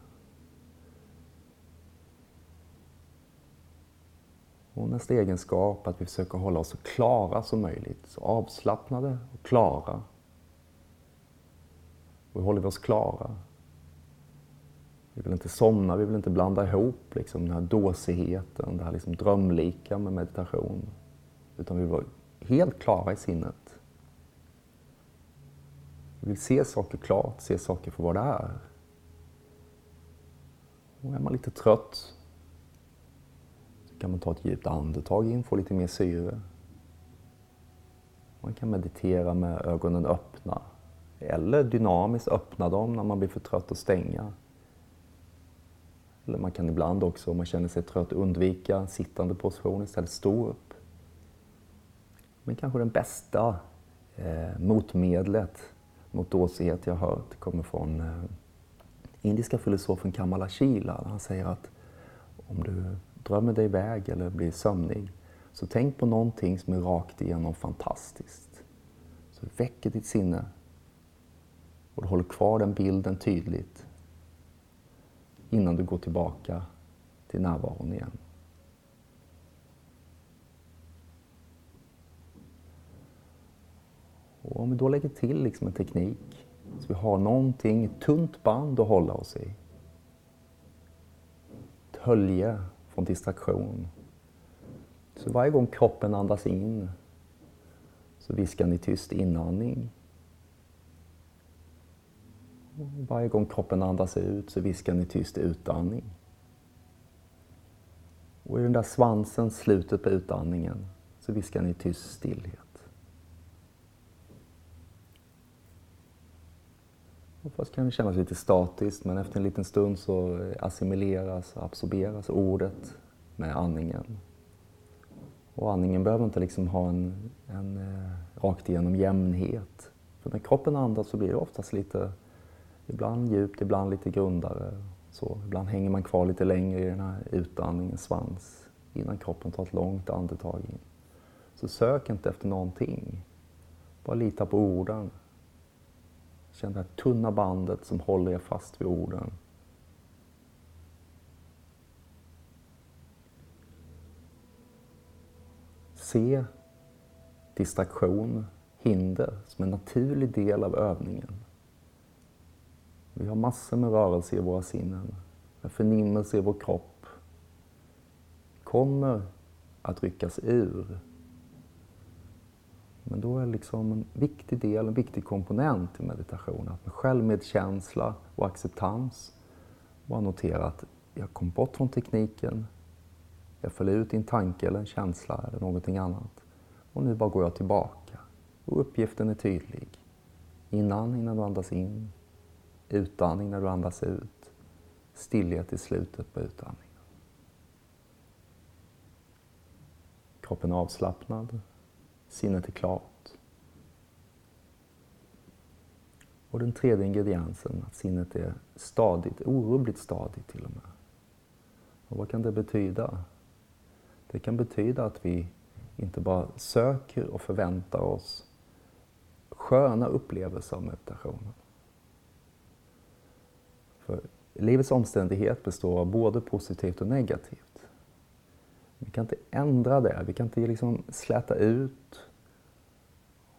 Och nästa egenskap är att vi försöker hålla oss så klara som möjligt. Så avslappnade och klara. Och hur håller vi oss klara? Vi vill inte somna, vi vill inte blanda ihop liksom, den här dåsigheten, det här liksom drömlika med meditation. Utan vi vill vara helt klara i sinnet. Vi vill se saker klart, se saker för vad det är. Och är man lite trött så kan man ta ett djupt andetag in, få lite mer syre. Man kan meditera med ögonen öppna eller dynamiskt öppna dem när man blir för trött att stänga. Eller man kan ibland också, om man känner sig trött, undvika sittande position istället stå upp. Men kanske den bästa eh, motmedlet mot dåsighet jag hört kommer från eh, indiska filosofen Kamala Shila. Han säger att om du drömmer dig iväg eller blir sömnig, så tänk på någonting som är rakt igenom fantastiskt. Så väcker ditt sinne och du håller kvar den bilden tydligt innan du går tillbaka till närvaron igen. Och om vi då lägger till liksom en teknik så vi har någonting, ett tunt band att hålla oss i. Ett hölje från distraktion. Så varje gång kroppen andas in så viskar ni tyst inandning varje gång kroppen andas ut så viskar ni tyst utandning. Och i den där svansen, slutet på utandningen, så viskar ni tyst stillhet. Och först kan det kännas lite statiskt men efter en liten stund så assimileras, och absorberas ordet med andningen. Och andningen behöver inte liksom ha en, en eh, rakt igenom jämnhet. För när kroppen andas så blir det oftast lite ibland djupt, ibland lite grundare. Så, ibland hänger man kvar lite längre i den här utandningens svans innan kroppen tar ett långt andetag in. Så sök inte efter någonting. Bara lita på orden. Känn det här tunna bandet som håller er fast vid orden. Se distraktion, hinder, som en naturlig del av övningen. Vi har massor med rörelse i våra sinnen, en förnimmelse i vår kropp. kommer att ryckas ur. Men då är liksom en viktig del, en viktig komponent i meditation att med självmedkänsla och acceptans bara notera att jag kom bort från tekniken, jag föll ut i en tanke eller en känsla eller någonting annat. Och nu bara går jag tillbaka. Och uppgiften är tydlig. Innan, innan du andas in. Utandning när du andas ut. Stillhet i slutet på utandningen. Kroppen är avslappnad. Sinnet är klart. Och den tredje ingrediensen, att sinnet är stadigt, orubbligt stadigt till och med. Och vad kan det betyda? Det kan betyda att vi inte bara söker och förväntar oss sköna upplevelser av meditationen. För livets omständighet består av både positivt och negativt. Vi kan inte ändra det, vi kan inte liksom släta ut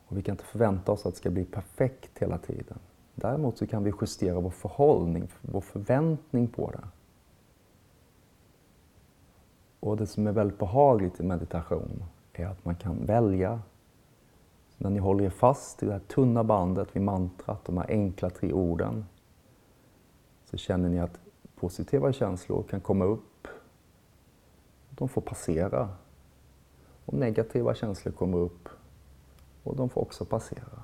och vi kan inte förvänta oss att det ska bli perfekt hela tiden. Däremot så kan vi justera vår förhållning, vår förväntning på det. Och det som är väldigt behagligt i meditation är att man kan välja. Så när ni håller er fast i det här tunna bandet vid mantrat, de här enkla tre orden, så känner ni att positiva känslor kan komma upp. De får passera. Och negativa känslor kommer upp och de får också passera.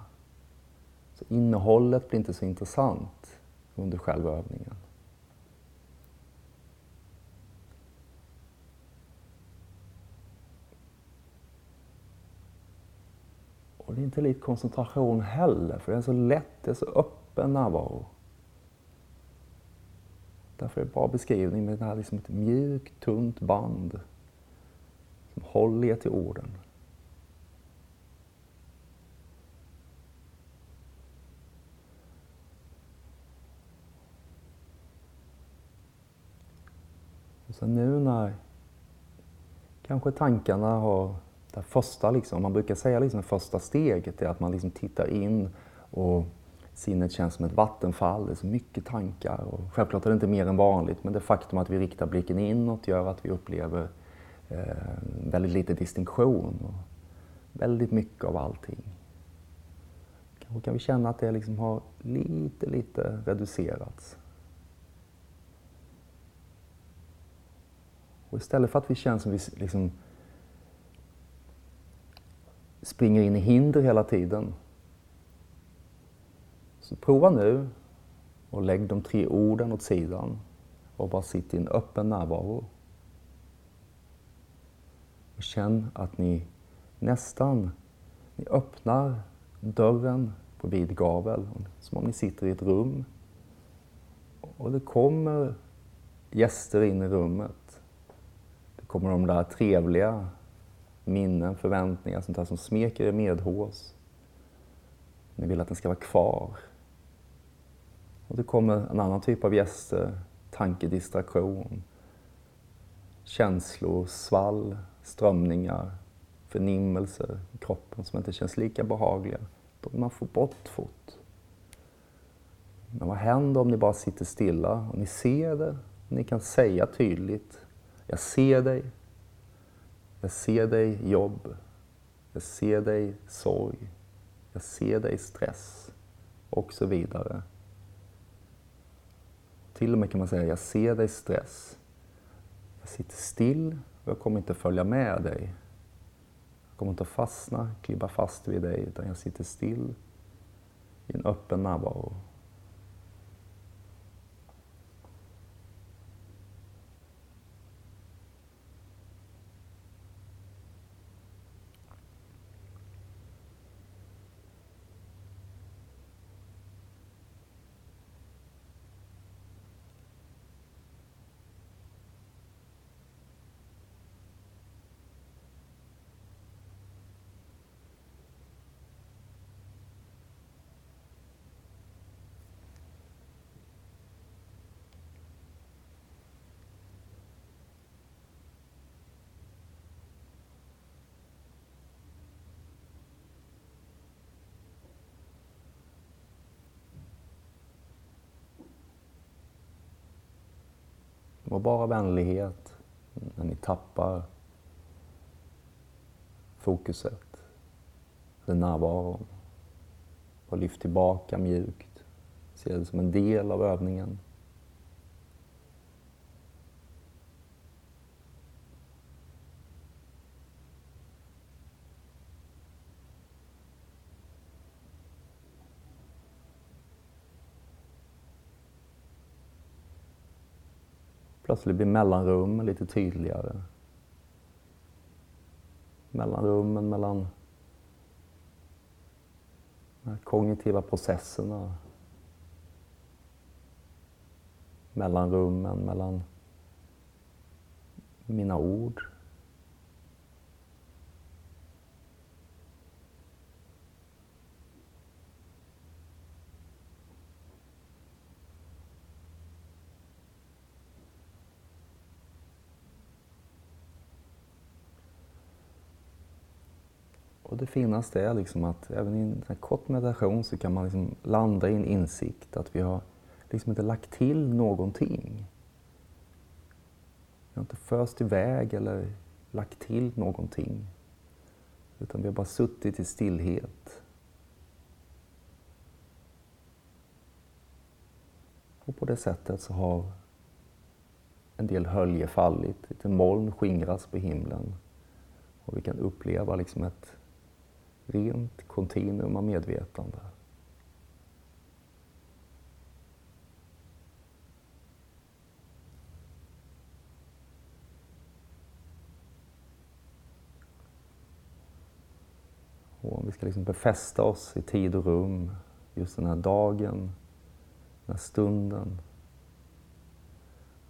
Så innehållet blir inte så intressant under själva övningen. Och det är inte lite koncentration heller, för det är så lätt, det är så öppen närvaro. Därför är det bra beskrivning men det här liksom ett mjukt, tunt band som håller er till orden. Och sen nu när kanske tankarna har det första, liksom, man brukar säga liksom, första steget är att man liksom tittar in och sinnet känns som ett vattenfall, det är så mycket tankar. Och självklart är det inte mer än vanligt, men det faktum att vi riktar blicken inåt gör att vi upplever eh, väldigt lite distinktion och väldigt mycket av allting. Kanske kan vi känna att det liksom har lite, lite reducerats. Och istället för att vi känner som vi liksom springer in i hinder hela tiden. Så prova nu och lägg de tre orden åt sidan och bara sitt i en öppen närvaro. Och känn att ni nästan ni öppnar dörren på vid gavel, som om ni sitter i ett rum. Och det kommer gäster in i rummet. Det kommer de där trevliga minnen, förväntningar, sånt där som smeker er medhårs. Ni vill att den ska vara kvar. Och det kommer en annan typ av gäster, tankedistraktion, känslor, svall, strömningar, förnimmelser i kroppen som inte känns lika behagliga. Då man får bort fort. Men vad händer om ni bara sitter stilla och ni ser det? Ni kan säga tydligt, jag ser dig, jag ser dig jobb. Jag ser dig sorg. Jag ser dig stress. Och så vidare. Till och med kan man säga, jag ser dig stress. Jag sitter still och jag kommer inte följa med dig. Jag kommer inte fastna, klibba fast vid dig, utan jag sitter still i en öppen närvaro. Bara vänlighet när ni tappar fokuset, eller närvaron. Och lyft tillbaka mjukt. Se det som en del av övningen. Plötsligt blir mellanrummen lite tydligare. Mellanrummen mellan de kognitiva processerna. Mellanrummen mellan mina ord. Det finaste är liksom att även i en kort meditation så kan man liksom landa i en insikt att vi har liksom inte lagt till någonting. Vi har inte först iväg eller lagt till någonting. Utan vi har bara suttit i stillhet. Och på det sättet så har en del hölje fallit, lite moln skingras på himlen. Och vi kan uppleva liksom ett rent kontinuum av medvetande. Och om vi ska liksom befästa oss i tid och rum, just den här dagen, den här stunden,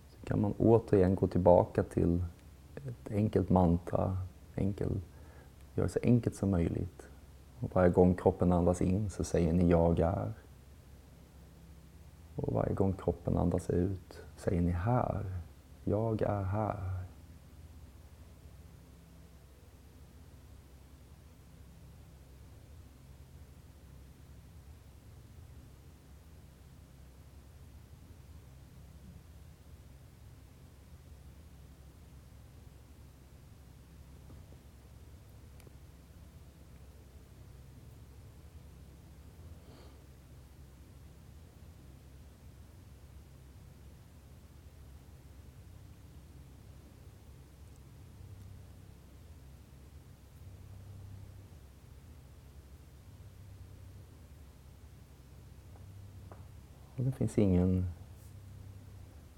så kan man återigen gå tillbaka till ett enkelt mantra, enkel, gör det så enkelt som möjligt. Och varje gång kroppen andas in så säger ni jag är. Och varje gång kroppen andas ut säger ni här. Jag är här. Det finns ingen,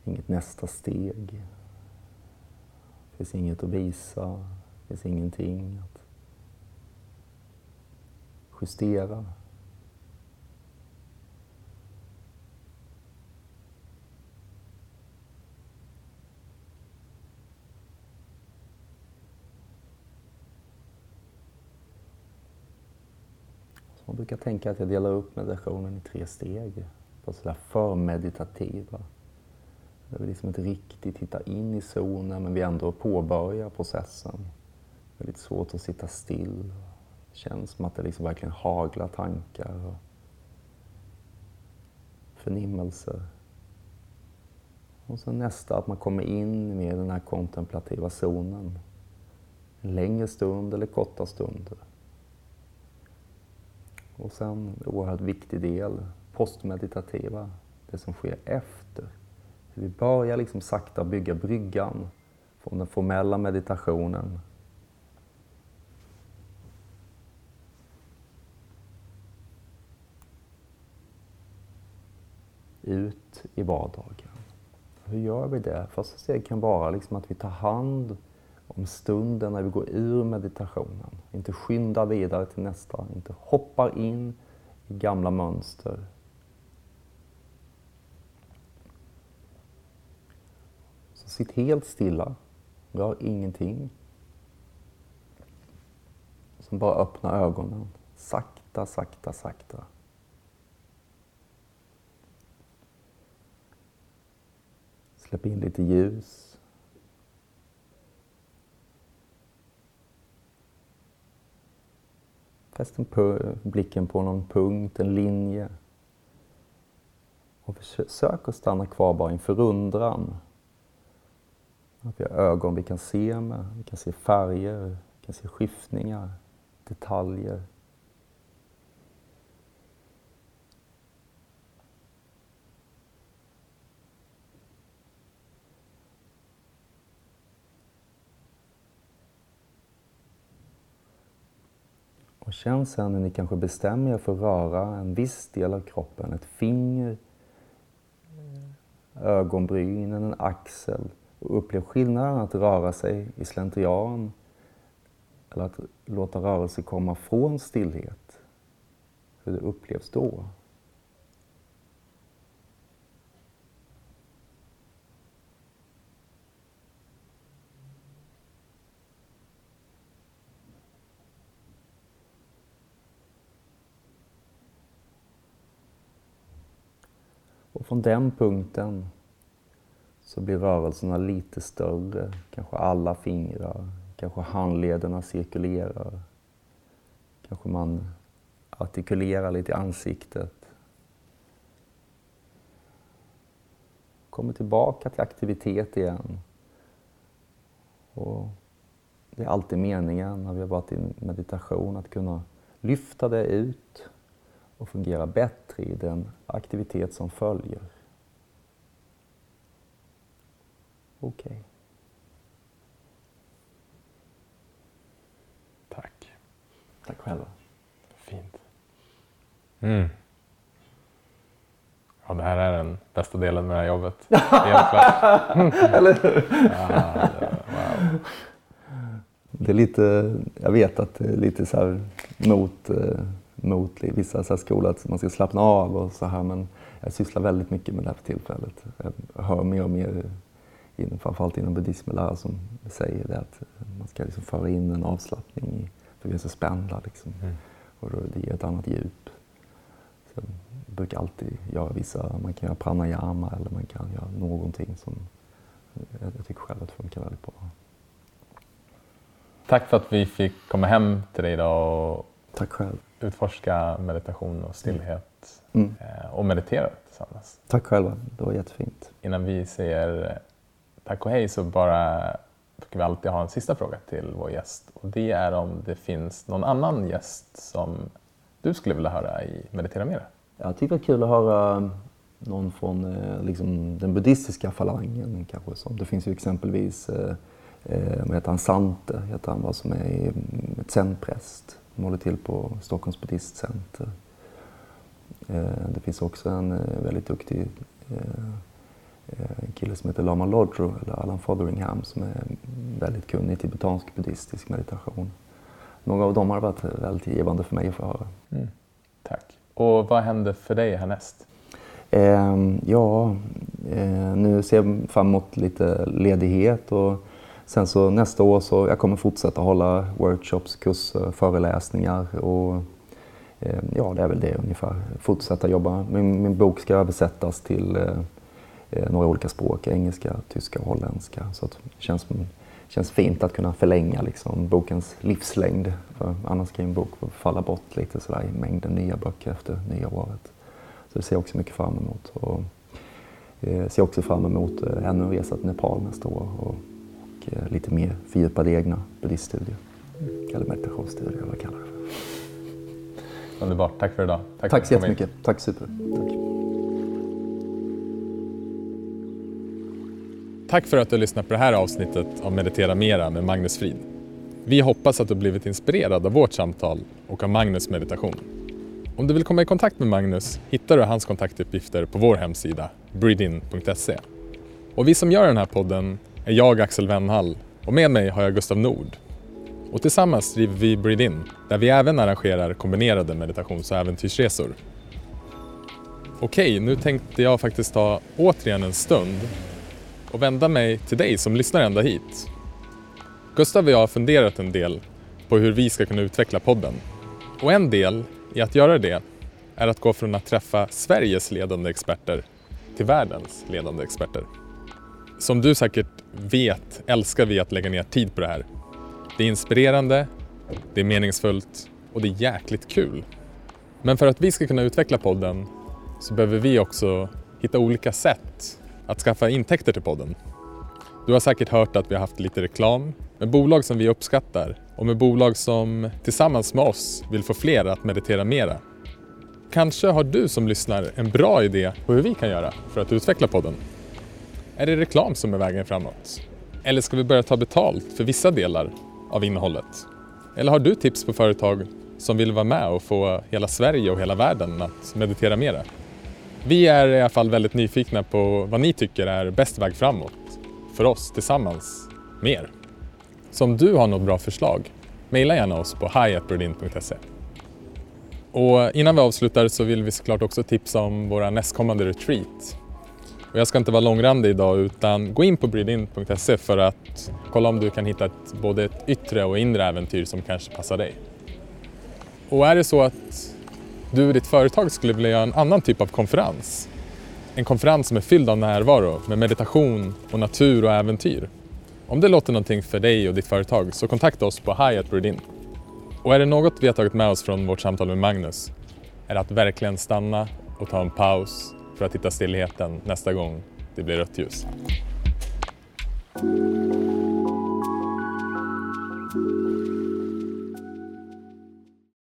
inget nästa steg. Det finns inget att visa. Det finns ingenting att justera. Man brukar tänka att jag delar upp meditationen i tre steg var sådär förmeditativa. Där vi liksom inte riktigt hittar in i zonen men vi ändå påbörjar processen. Väldigt svårt att sitta still. Det känns som att det liksom verkligen haglar tankar och förnimmelser. Och sen nästa, att man kommer in med den här kontemplativa zonen. En längre stund eller korta stunder. Och sen en oerhört viktig del, postmeditativa, det som sker efter. Vi börjar liksom sakta bygga bryggan från den formella meditationen ut i vardagen. Hur gör vi det? Första steget kan vara liksom att vi tar hand om stunden när vi går ur meditationen. Inte skyndar vidare till nästa, inte hoppar in i gamla mönster Sitt helt stilla. Rör ingenting. Sen bara öppna ögonen. Sakta, sakta, sakta. Släpp in lite ljus. Fäst blicken på någon punkt, en linje. Och försök att stanna kvar bara i en förundran att vi har ögon vi kan se med, vi kan se färger, vi kan se skiftningar, detaljer. Och känn sen när ni kanske bestämmer er för att röra en viss del av kroppen, ett finger, ögonbrynen, en axel och upplev skillnaden att röra sig i slentrian eller att låta rörelse komma från stillhet. Hur det upplevs då. Och från den punkten så blir rörelserna lite större. Kanske alla fingrar, kanske handlederna cirkulerar. Kanske man artikulerar lite i ansiktet. Kommer tillbaka till aktivitet igen. Och det är alltid meningen när vi har varit i meditation att kunna lyfta det ut och fungera bättre i den aktivitet som följer. Okej. Okay. Tack. Tack själva. Fint. Mm. Ja, det här är den bästa delen med det här jobbet. (laughs) Eller hur? Ja, wow. Det är lite, jag vet att det är lite så här mot eh, mot vissa så skolor att man ska slappna av och så här men jag sysslar väldigt mycket med det här för tillfället. Jag hör mer och mer, in, framförallt inom buddhismlärare som säger det att man ska liksom föra in en avslappning i, för vi är så spända liksom. Mm. Och då, det ger ett annat djup. Så jag brukar alltid göra vissa, man kan göra pranayama eller man kan göra någonting som jag, jag tycker själv att funkar väldigt bra. Tack för att vi fick komma hem till dig idag och Tack själv utforska meditation och stillhet mm. Eh, och meditera tillsammans. Tack själva, det var jättefint. Innan vi säger eh, tack och hej så bara brukar vi alltid ha en sista fråga till vår gäst och det är om det finns någon annan gäst som du skulle vilja höra i Meditera Mera? Jag tycker det är kul att höra eh, någon från eh, liksom, den buddhistiska falangen kanske. Som, det finns ju exempelvis eh, eh vad heter han, Sante, heter han, vad som är mm, zenpräst de håller till på Stockholms buddhistcenter. Eh, det finns också en eh, väldigt duktig eh, kille som heter Lama Lodro, eller Alan Fotheringham, som är väldigt kunnig i tibetansk buddhistisk meditation. Några av dem har varit väldigt givande för mig att få höra. Mm. Tack. Och vad händer för dig härnäst? Eh, ja, eh, nu ser jag fram emot lite ledighet och Sen så nästa år så jag kommer fortsätta hålla workshops, kurser, föreläsningar och eh, ja, det är väl det ungefär. Fortsätta jobba. Min, min bok ska översättas till eh, eh några olika språk, engelska, tyska och holländska. Så det känns, känns fint att kunna förlänga liksom, bokens livslängd. För annars kan en bok falla bort lite sådär i mängden nya böcker efter nya året. Så det ser jag också mycket fram emot. Och, eh, ser också fram emot eh, ännu en resa till Nepal nästa år. Och, Eh, lite mer fördjupade egna buddhiststudier. Eller meditationsstudier, vad jag kallar det för. Underbart, tack för idag. Tack, tack så jättemycket. Tack super. Tack. Tack för att du har lyssnat på det här avsnittet av Meditera Mera med Magnus Frid. Vi hoppas att du blivit inspirerad av vårt samtal och av Magnus meditation. Om du vill komma i kontakt med Magnus hittar du hans kontaktuppgifter på vår hemsida, breedin.se. Och vi som gör den här podden är jag Axel Wennhall och med mig har jag Gustav Nord. Och tillsammans driver vi Breedin där vi även arrangerar kombinerade meditations och äventyrsresor. Okej, nu tänkte jag faktiskt ta återigen en stund och vända mig till dig som lyssnar ända hit. Gustav och jag har funderat en del på hur vi ska kunna utveckla podden. Och en del i att göra det är att gå från att träffa Sveriges ledande experter till världens ledande experter. Som du säkert vet älskar vi att lägga ner tid på det här. Det är inspirerande, det är meningsfullt och det är jäkligt kul. Men för att vi ska kunna utveckla podden så behöver vi också hitta olika sätt att skaffa intäkter till podden. Du har säkert hört att vi har haft lite reklam med bolag som vi uppskattar och med bolag som tillsammans med oss vill få fler att meditera mera. Kanske har du som lyssnar en bra idé på hur vi kan göra för att utveckla podden? Är det reklam som är vägen framåt? Eller ska vi börja ta betalt för vissa delar av innehållet? Eller har du tips på företag som vill vara med och få hela Sverige och hela världen att meditera mera? Vi är i alla fall väldigt nyfikna på vad ni tycker är bäst väg framåt för oss tillsammans med er. Så om du har något bra förslag, mejla gärna oss på hiatbrodin.se. Och innan vi avslutar så vill vi såklart också tipsa om våra nästkommande retreat. Och jag ska inte vara långrandig idag utan gå in på breedin.se för att kolla om du kan hitta ett, både ett yttre och inre äventyr som kanske passar dig. Och är det så att du och ditt företag skulle vilja göra en annan typ av konferens, en konferens som är fylld av närvaro med meditation och natur och äventyr. Om det låter någonting för dig och ditt företag så kontakta oss på Hyatt Och är det något vi har tagit med oss från vårt samtal med Magnus är det att verkligen stanna och ta en paus för att hitta stillheten nästa gång det blir rött ljus.